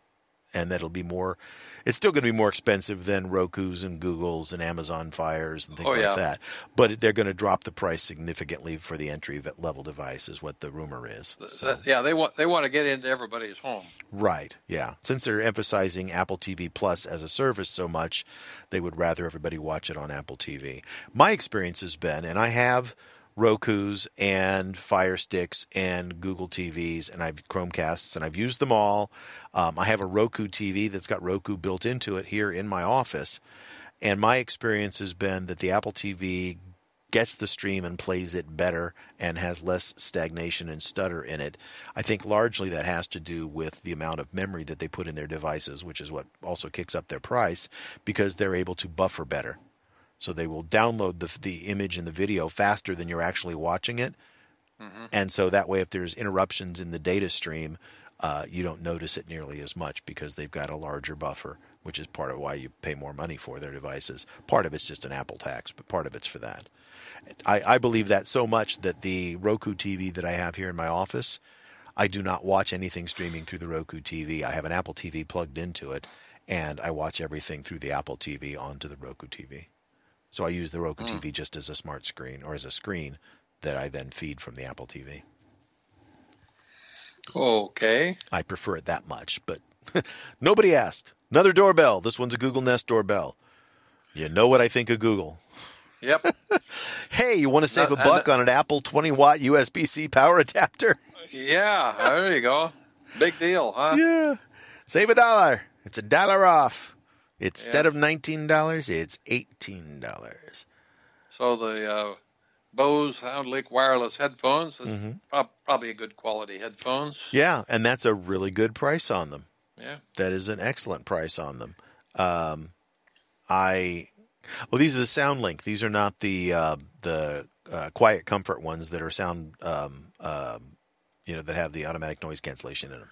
and that it'll be more it's still going to be more expensive than Roku's and Google's and Amazon Fires and things Oh, like that. But they're going to drop the price significantly for the entry level device is what the rumor is. So, yeah, they want they want to get into everybody's home. right. Yeah. Since they're emphasizing Apple TV Plus as a service so much, they would rather everybody watch it on Apple TV. My experience has been and I have Roku's and Fire Sticks and Google TVs and I've Chromecasts and I've used them all. Um, I have a Roku TV that's got Roku built into it here in my office, and my experience has been that the Apple TV gets the stream and plays it better and has less stagnation and stutter in it. I think largely that has to do with the amount of memory that they put in their devices, which is what also kicks up their price because they're able to buffer better. So they will download the the image and the video faster than you're actually watching it, and so that way, if there's interruptions in the data stream, uh, you don't notice it nearly as much because they've got a larger buffer, which is part of why you pay more money for their devices. Part of it's just an Apple tax, but part of it's for that. I, I believe that so much that the Roku TV that I have here in my office, I do not watch anything streaming through the Roku TV. I have an Apple TV plugged into it, and I watch everything through the Apple TV onto the Roku TV. So I use the Roku Mm. TV just as a smart screen or as a screen that I then feed from the Apple TV. Okay. I prefer it that much, but nobody asked. Another doorbell. This one's a Google Nest doorbell. You know what I think of Google. Yep. Hey, you want to save a Uh, and- buck on an Apple 20 watt USB C power adapter? yeah. There you go. Big deal, huh? Yeah. Save a dollar. It's a dollar off. Instead Yeah. of $19, it's $18. So the uh, Bose SoundLink wireless headphones is Mhm. prob- probably a good quality headphones. Yeah, and that's a really good price on them. Yeah. That is an excellent price on them. Um, I well, these are the SoundLink. These are not the uh, the uh, Quiet Comfort ones that are sound, um, um, you know, that have the automatic noise cancellation in them.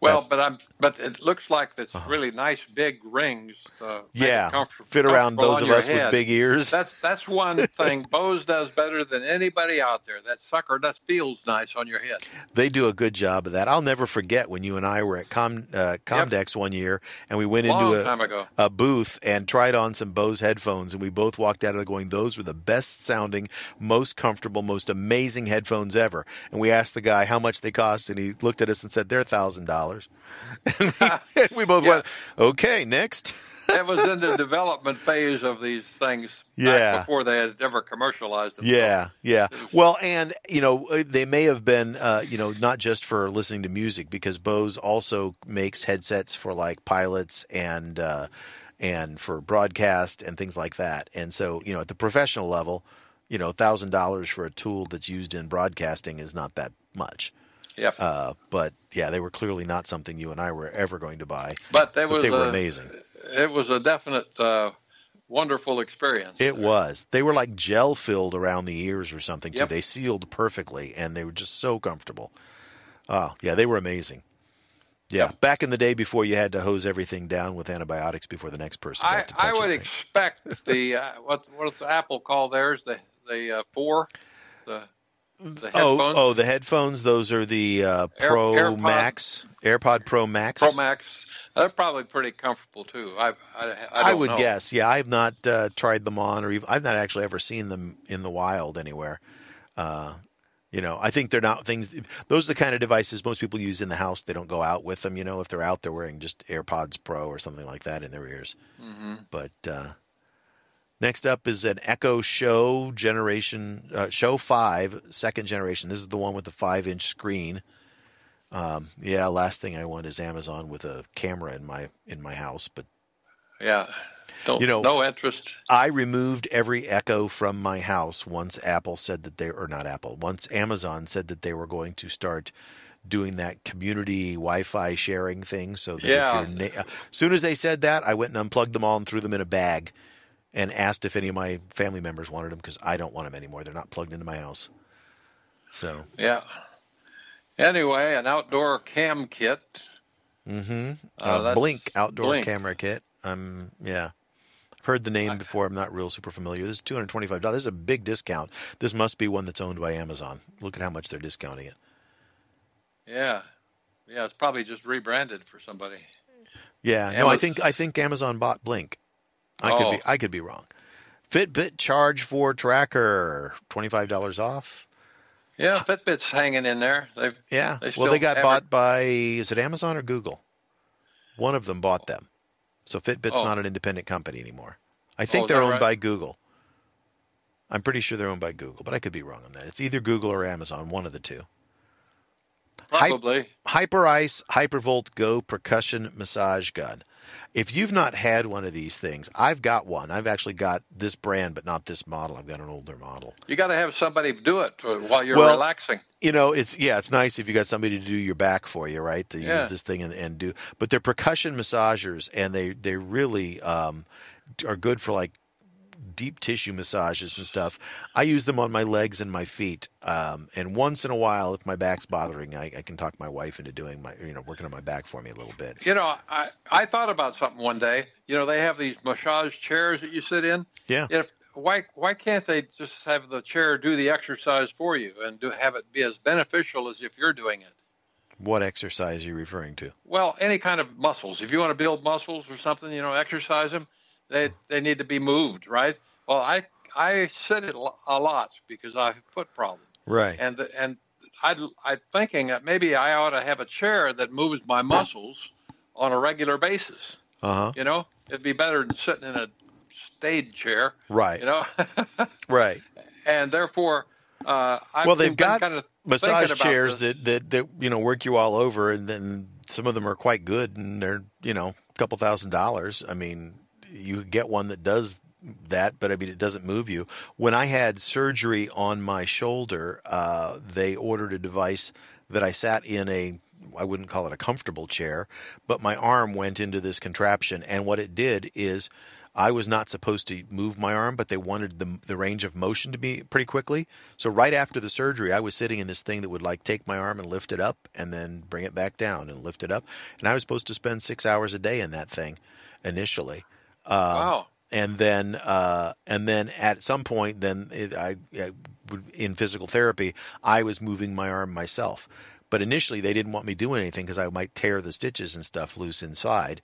Well, but I'm but it looks like it's Uh-huh. really nice big rings. Uh, Yeah, fit around those of us with big ears. That's that's one thing Bose does better than anybody out there. That sucker that feels nice on your head. They do a good job of that. I'll never forget when you and I were at Com, uh, Comdex one year, and we went Long into a, a booth and tried on some Bose headphones, and we both walked out of there going, "Those were the best sounding, most comfortable, most amazing headphones ever." And we asked the guy how much they cost, and he looked at us and said, "They're thousand dollars." And we, and we both Yeah. went, "Okay, next." that was in the development phase of these things back Yeah. before they had ever commercialized them. Yeah, yeah. Well, and you know, uh, they may have been, uh, you know, not just for listening to music, because Bose also makes headsets for like pilots and uh, and for broadcast and things like that. And so, you know, at the professional level, you know, thousand dollars for a tool that's used in broadcasting is not that much. Yep. Uh, but yeah, they were clearly not something you and I were ever going to buy. but they But was they were a- amazing. It was a definite uh, wonderful experience. It was. They were like gel filled around the ears or something too. Yep. They sealed perfectly and they were just so comfortable. Oh, yeah, they were amazing. Yeah, Yep. back in the day before you had to hose everything down with antibiotics before the next person got I, to touch I would it. expect the uh, what what's Apple call theirs the the uh, four the the Oh, headphones oh, the headphones. Those are the uh, Air- Pro AirPod- Max, AirPod Pro Max. Pro Max. They're probably pretty comfortable too. I I, I, I, would know. guess. Yeah, I've not uh, tried them on, or even, I've not actually ever seen them in the wild anywhere. Uh, you know, I think they're not things. Those are the kind of devices most people use in the house. They don't go out with them. You know, if they're out, they're wearing just AirPods Pro or something like that in their ears. hmm But uh, next up is an Echo Show generation, uh, Show Five, second generation. This is the one with the five-inch screen. Um, yeah, last thing I want is Amazon with a camera in my in my house, but Yeah. Don't You know- no interest. I removed every Echo from my house once Apple said that they or not Apple, once Amazon said that they were going to start doing that community Wi-Fi sharing thing. So that Yeah. na- as soon as they said that, I went and unplugged them all and threw them in a bag, and asked if any of my family members wanted them because I don't want them anymore. They're not plugged into my house. So, Yeah. Anyway, an outdoor cam kit. mm-hmm. Uh, Blink outdoor Blink. camera kit. Um, yeah. I've heard the name before. I'm not real super familiar. This is two hundred twenty-five dollars. This is a big discount. This must be one that's owned by Amazon. Look at how much they're discounting it. Yeah. Yeah, it's probably just rebranded for somebody. Yeah, no, I think I think Amazon bought Blink. I Oh. could be oh. I could be wrong. Fitbit Charge Four Tracker, twenty-five dollars off. Yeah, Fitbit's hanging in there. They've Yeah. They well, they got bought by is it Amazon or Google? One of them bought them. So Fitbit's Oh. not an independent company anymore. I oh, think Oh, they're owned right? by Google. I'm pretty sure they're owned by Google, but I could be wrong on that. It's either Google or Amazon, one of the two. Probably. Hyperice Hypervolt Go percussion massage gun. If you've not had one of these things, I've got one. I've actually got this brand, but not this model. I've got an older model. You got to have somebody do it uh, while you're Well, relaxing. You know, it's yeah, it's nice if you got somebody to do your back for you, right? To Yeah. use this thing and, and do. But they're percussion massagers, and they they really um, are good for like deep tissue massages and stuff. I use them on my legs and my feet. Um, and once in a while, if my back's bothering, I, I can talk my wife into doing my, you know, working on my back for me a little bit. You know, I I thought about something one day. You know, they have these massage chairs that you sit in. Yeah. If why why can't they just have the chair do the exercise for you and do have it be as beneficial as if you're doing it? What exercise are you referring to? Well, any kind of muscles. If you want to build muscles or something, you know, exercise them. They they need to be moved, right? Well, I I sit it a lot because I have foot problems. Right. And and I I'm thinking that maybe I ought to have a chair that moves my muscles on a regular basis. Uh huh. You know, it'd be better than sitting in a stayed chair. Right. You know. right. And therefore, uh, I've well, they've got kind of massage chairs this. that, that that you know work you all over, and then some of them are quite good, and they're you know a couple thousand dollars. I mean, you get one that does that, but I mean it doesn't move you. When I had surgery on my shoulder, uh, they ordered a device that I sat in a I wouldn't call it a comfortable chair, but my arm went into this contraption, and what it did is I was not supposed to move my arm, but they wanted the the range of motion to be pretty quickly. So right after the surgery, I was sitting in this thing that would like take my arm and lift it up, and then bring it back down and lift it up, and I was supposed to spend six hours a day in that thing initially. Um, wow. And then uh, and then at some point, then it, I, I would, in physical therapy, I was moving my arm myself. But initially, they didn't want me doing anything because I might tear the stitches and stuff loose inside.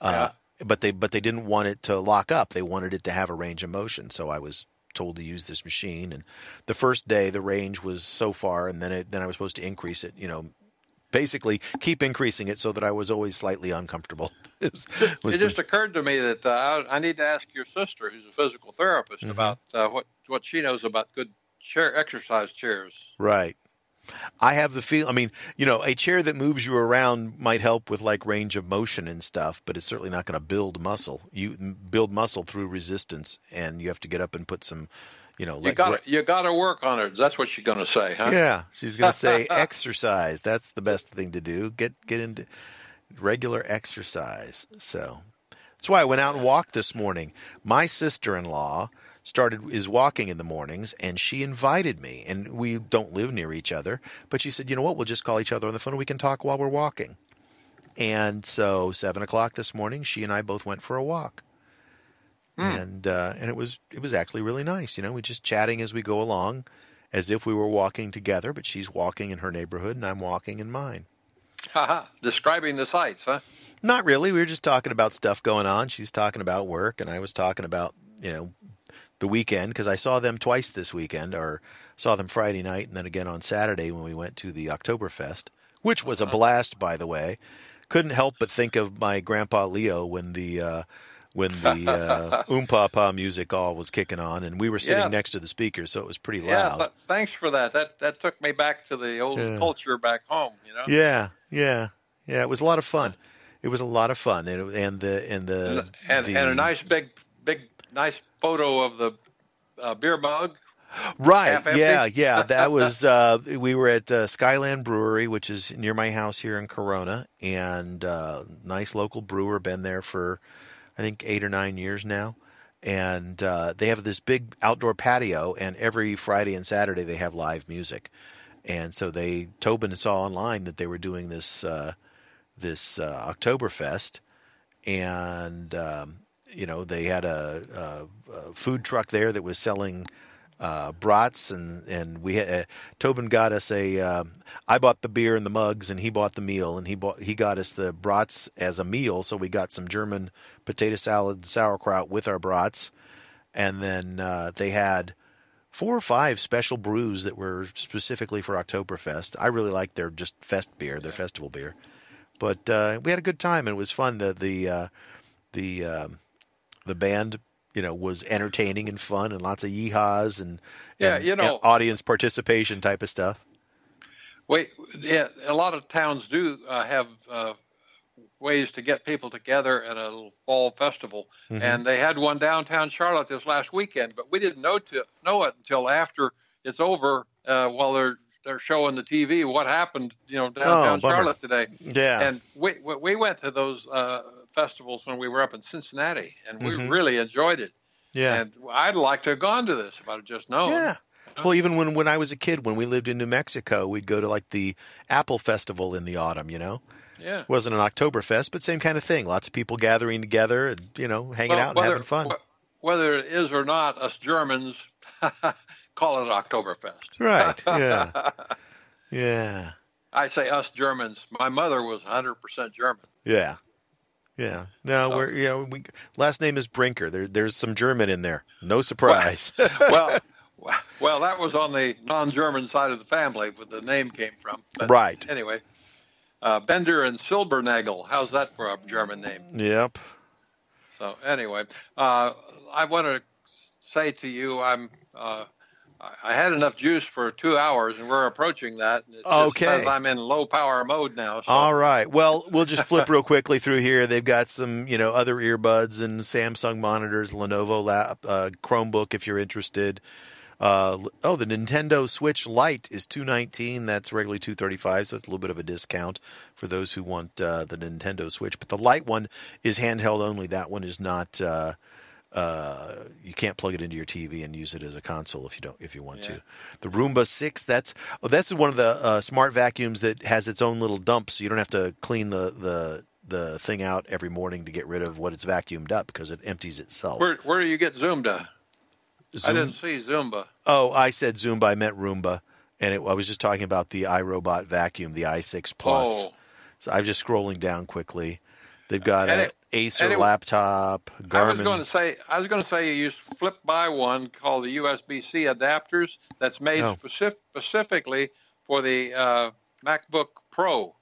Uh, but they but they didn't want it to lock up. They wanted it to have a range of motion. So I was told to use this machine. And the first day, the range was so far, and then it, then I was supposed to increase it. You know, basically keep increasing it so that I was always slightly uncomfortable. it was, was it the- just occurred to me that uh, I I need to ask your sister, who's a physical therapist, Mhm. about uh, what what she knows about good chair exercise chairs. Right. I have the feel. I mean, you know, a chair that moves you around might help with like range of motion and stuff, but it's certainly not going to build muscle. You build muscle through resistance, and you have to get up and put some, you know, You got you got to work on it. That's what she's going to say, huh? Yeah, she's going to say exercise. That's the best thing to do. Get get into regular exercise. So that's why I went out and walked this morning. My sister-in-law started is walking in the mornings and she invited me and we don't live near each other but she said you know what we'll just call each other on the phone and we can talk while we're walking and so seven o'clock this morning she and i both went for a walk and uh, and it was it was actually really nice you know We're just chatting as we go along as if we were walking together but she's walking in her neighborhood and i'm walking in mine Haha. Describing the sights, huh? Not really. We were just talking about stuff going on. She's talking about work, and I was talking about you know the weekend because I saw them twice this weekend, or saw them Friday night and then again on Saturday when we went to the Oktoberfest, which was a blast, by the way. Couldn't help but think of my grandpa Leo when the uh, when the uh, Oompah music all was kicking on, and we were sitting Yeah. next to the speakers, so it was pretty Yeah. loud. Th- thanks for that. That that took me back to the old Yeah. culture back home. You know. Yeah, yeah, yeah. It was a lot of fun. It was a lot of fun, and and the and the and, the, and a nice big big nice photo of the uh, beer mug. right. Yeah, yeah. That was uh, we were at uh, Skyland Brewery, which is near my house here in Corona, and uh, nice local brewer. Been there for I think eight or nine years now. And uh, they have this big outdoor patio, and every Friday and Saturday they have live music. And so they Tobin saw online that they were doing this uh, this uh, Oktoberfest, and um, you know they had a, a, a food truck there that was selling uh, brats, and and we had, uh, Tobin got us a. Um, I bought the beer and the mugs, and he bought the meal, and he bought he got us the brats as a meal. So we got some German potato salad, sauerkraut with our brats, and then uh, they had four or five special brews that were specifically for Oktoberfest. I really like their just fest beer, their festival beer. But uh, we had a good time and it was fun. The the uh, the um, the band, you know, was entertaining and fun and lots of yeehaws and, Yeah, and- you know- audience participation type of stuff. Wait, yeah, a lot of towns do uh, have uh, ways to get people together at a fall festival, Mhm. and they had one downtown Charlotte this last weekend. But we didn't know to know it until after it's over, uh, while they're they're showing the TV what happened, you know, downtown Oh. Charlotte today. Yeah. And we we we went to those uh, festivals when we were up in Cincinnati, and we Mhm. really enjoyed it. Yeah. And I'd like to have gone to this if I'd just known. Yeah. Well, even when, when I was a kid, when we lived in New Mexico, we'd go to like the Apple Festival in the autumn, you know? Yeah. It wasn't an Oktoberfest, but same kind of thing. Lots of people gathering together and, you know, hanging Well, out and having fun. wh- Whether it is or not, us Germans call it Oktoberfest. Right. Yeah. yeah. I say us Germans. My mother was 100% German. Yeah. Yeah. No, So- we're you know, we last name is Brinker. There there's some German in there. No surprise. well, well, that was on the non-German side of the family, where the name came from. But Right. Anyway, uh, Bender and Silbernagel. How's that for a German name? yep. So anyway, uh, I want to say to you, I'm. Uh, I- I had enough juice for two hours, and we're approaching that. and It Okay. says I'm in low power mode now. So. All right. Well, we'll just flip real quickly through here. They've got some, you know, other earbuds and Samsung monitors, Lenovo lap, uh, Chromebook if you're interested. Uh, oh, the Nintendo Switch Lite is 219. That's regularly 235, so it's a little bit of a discount for those who want uh, the Nintendo Switch. But the Lite one is handheld only. That one is not. Uh, you can't plug it into your TV and use it as a console if you don't if you want Yeah. to. The Roomba Six, that's oh, that's one of the uh, smart vacuums that has its own little dump, so you don't have to clean the the the thing out every morning to get rid of what it's vacuumed up because it empties itself. Where where do you get Zumba? I didn't see Zumba. Oh, I said Zumba. I meant Roomba, and it, I was just talking about the iRobot vacuum, the i6 Plus. Oh, So I'm just scrolling down quickly. They've got And an it- Acer it- laptop, Garmin. I was going to say I was going to say you flip by one called the USB-C adapters that's made Oh. specific, specifically for the uh, MacBook Pro,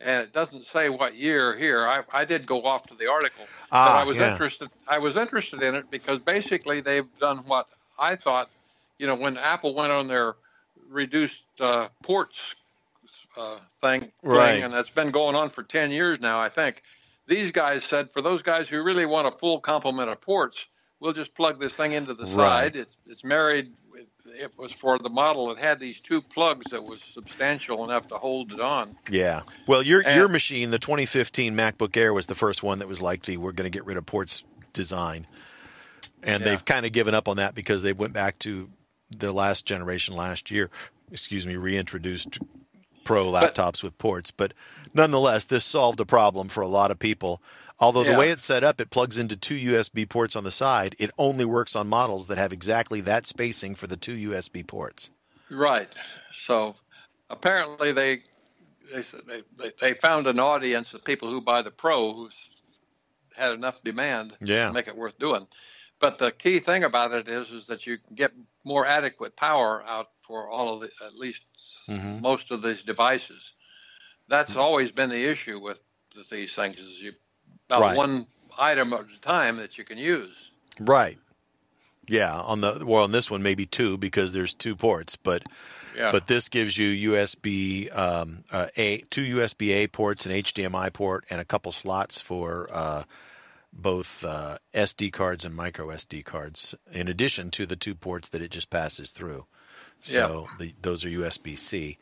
and it doesn't say what year here. I, I did go off to the article, but Ah, I was yeah. interested. I was interested in it because basically they've done what I thought. You know, when Apple went on their reduced uh, ports uh, thing, thing, Right. and it's been going on for ten years now. I think these guys said for those guys who really want a full complement of ports, we'll just plug this thing into the Right. side. It's it's married. It, it was for the model that had these two plugs that was substantial enough to hold it on. Yeah. Well, your And- your machine, the 2015 MacBook Air, was the first one that was like the we're going to get rid of ports design, and Yeah. they've kind of given up on that because they went back to the last generation last year. Excuse me, reintroduced Pro But- laptops with ports, but nonetheless, this solved a problem for a lot of people. Although the way it's set up, it plugs into two USB ports on the side. It only works on models that have exactly that spacing for the two USB ports. Right. So apparently they they they, they, they found an audience of people who buy the Pro who's had enough demand Yeah. to make it worth doing. But the key thing about it is is that you can get more adequate power out for all of the at least Mhm. most of these devices. That's always been the issue with these things is you about Right. one item at a time that you can use. Right. Yeah, on the well on this one maybe two because there's two ports, but Yeah. but this gives you USB um, uh, a two USB A ports, an HDMI port, and a couple slots for uh, both uh, SD cards and micro SD cards, in addition to the two ports that it just passes through. So the, those are USB C.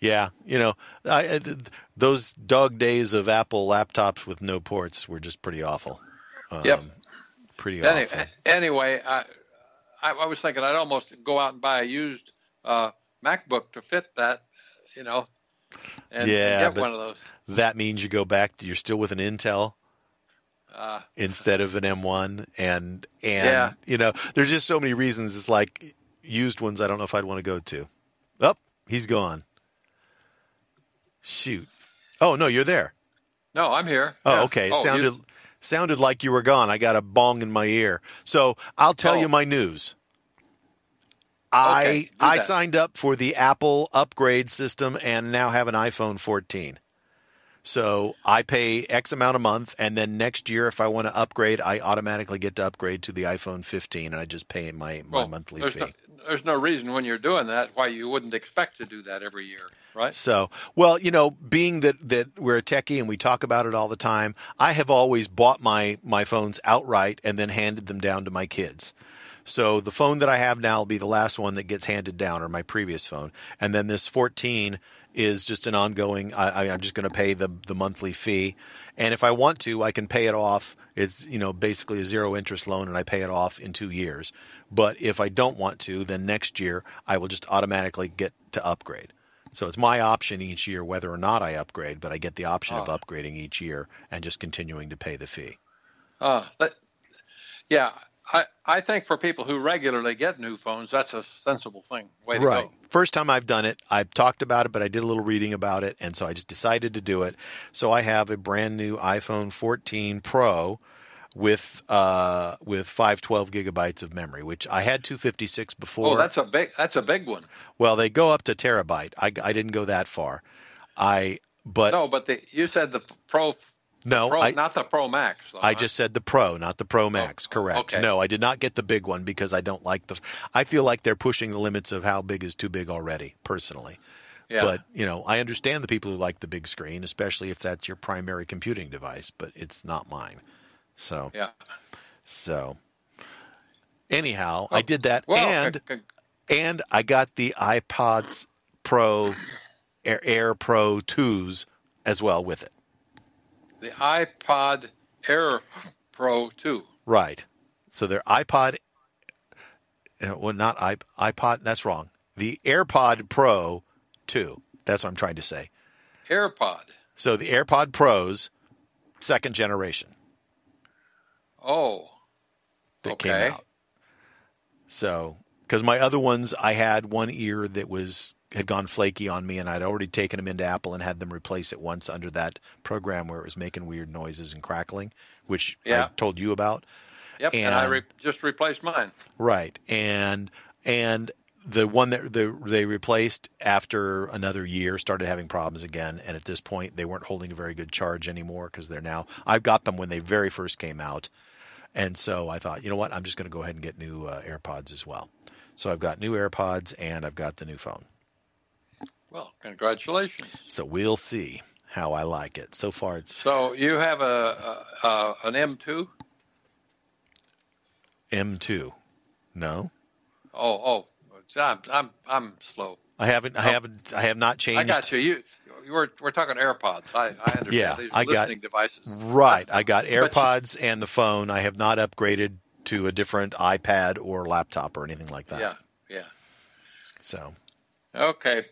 Yeah, you know, I, I- th- those dog days of Apple laptops with no ports were just pretty awful. Um, Yep. Pretty Any, awful. anyway, I, I I was thinking I'd almost go out and buy a used uh, MacBook to fit that, you know, and, and Yeah, get one of those. that means you go back you're still with an Intel Uh, instead of an M1 and and Yeah. you know there's just so many reasons it's like used ones I don't know if I'd want to go to. Oh, he's gone. Shoot. Oh, no, you're there. no, I'm here. Oh, Yeah. okay. It Oh, sounded you- sounded like you were gone. I got a bong in my ear. So, I'll tell Oh. you my news. I Okay, I signed up for the Apple upgrade system and now have an iPhone 14. So I pay X amount a month, and then next year, if I want to upgrade, I automatically get to upgrade to the iPhone 15, and I just pay my, my well, monthly there's fee. No, there's no reason when you're doing that why you wouldn't expect to do that every year, right? So, well, you know, being that that we're a techie and we talk about it all the time, I have always bought my my phones outright and then handed them down to my kids. So the phone that I have now will be the last one that gets handed down, or my previous phone, and then this 14 is just an ongoing. I, I'm just going to pay the the monthly fee, and if I want to, I can pay it off. It's you know basically a zero interest loan, and I pay it off in two years. But if I don't want to, then next year I will just automatically get to upgrade. So it's my option each year whether or not I upgrade, but I get the option of Ah. upgrading each year and just continuing to pay the fee. Uh, that, yeah, I, I think for people who regularly get new phones, that's a sensible thing. Way to right. go. First time I've done it, I've talked about it, but I did a little reading about it, and so I just decided to do it. So I have a brand new iPhone 14 Pro with uh, with 512 gigabytes of memory, which I had 256 before. Oh, that's a big that's a big one. well, they go up to terabyte. I, I didn't go that far. I but No, but the you said the Pro, no, Pro I, not the Pro Max. Though, I huh? just said the Pro, not the Pro oh, Max. correct. Oh, okay. No, I did not get the big one because I don't like the. I feel like they're pushing the limits of how big is too big already, personally. yeah. But you know, I understand the people who like the big screen, especially if that's your primary computing device. But it's not mine. So yeah. so. Anyhow, I did that, Well, and c- c- and I got the iPods Pro Air, Air Pro twos as well with it. The iPod Air Pro 2. Right. So they're iPod. uh, Well, not iPod. That's wrong. The AirPod Pro 2. That's what I'm trying to say. AirPod. So the AirPod Pros, second generation Oh, that Okay. came out. So, because my other ones, I had one ear that was had gone flaky on me, and I'd already taken them into Apple and had them replace it once under that program where it was making weird noises and crackling, which Yeah. I told you about. yep. And, I re- just replaced mine. Right, and and the one that the, they replaced after another year started having problems again, and at this point they weren't holding a very good charge anymore because they're now. I've got them when they very first came out, and so I thought, you know what, I'm just going to go ahead and get new uh, AirPods as well. So I've got new AirPods and I've got the new phone. Well, congratulations. So we'll see how I like it. So far, it's So you have a, a, a an M2? M2. No, Oh, oh, I'm I'm I'm slow. I haven't. I oh. haven't. I have not changed. I got you. You you were we're talking AirPods. I I understand. Yeah, These are I got- listening devices. Right. I got you- AirPods and the phone. I have not upgraded to a different iPad or laptop or anything like that. Yeah, yeah. So, Okay.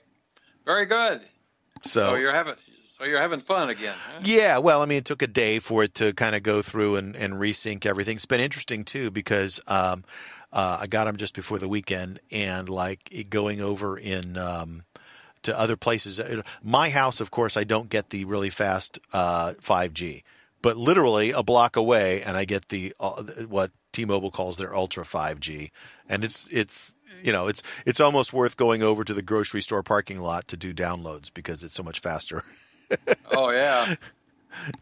Very good. so So you're having so you're having fun again. Huh? yeah. Well, I mean, it took a day for it to kind of go through and, and resync everything. It's been interesting too because um, uh, I got them just before the weekend, and like going over in. Um, to other places. Uh, My house, of course, I don't get the really fast uh, 5G, but literally a block away, and I get the uh, what T-Mobile calls their Ultra 5G, and it's it's you know it's it's almost worth going over to the grocery store parking lot to do downloads because it's so much faster. Oh yeah.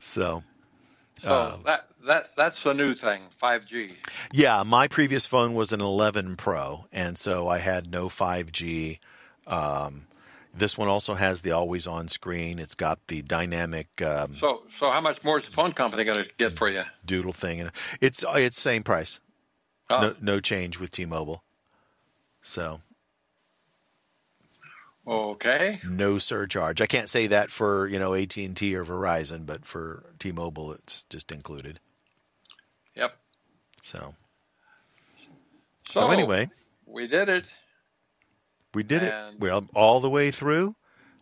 So So Um, that that that's the new thing, 5G. yeah, my previous phone was an 11 Pro, and so I had no 5G. Um, this one also has the always-on screen. It's got the dynamic um, So so how much more is the phone company going to get for you? doodle thing, and it's it's same price, Oh, no, no change with T-Mobile. So okay. no surcharge. I can't say that for you know AT and T or Verizon, but for T-Mobile, it's just included. Yep. So So, so anyway, we did it. we did it. Well, all the way through.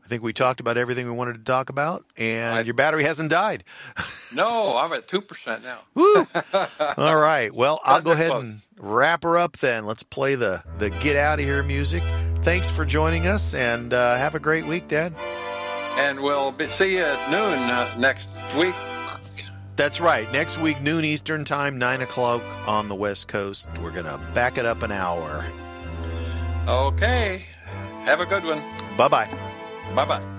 I think we talked about everything we wanted to talk about, and I- your battery hasn't died. No, I'm at two percent now. Woo! All right. Well, I'll go ahead and wrap her up then. Let's play the the get out of here music. Thanks for joining us, and uh, have a great week, Dad. And we'll be, see you at noon uh, next week. That's right. Next week, noon Eastern Time, 9 o'clock on the West Coast. We're going to back it up an hour. Okay. Have a good one. Bye bye. Bye bye.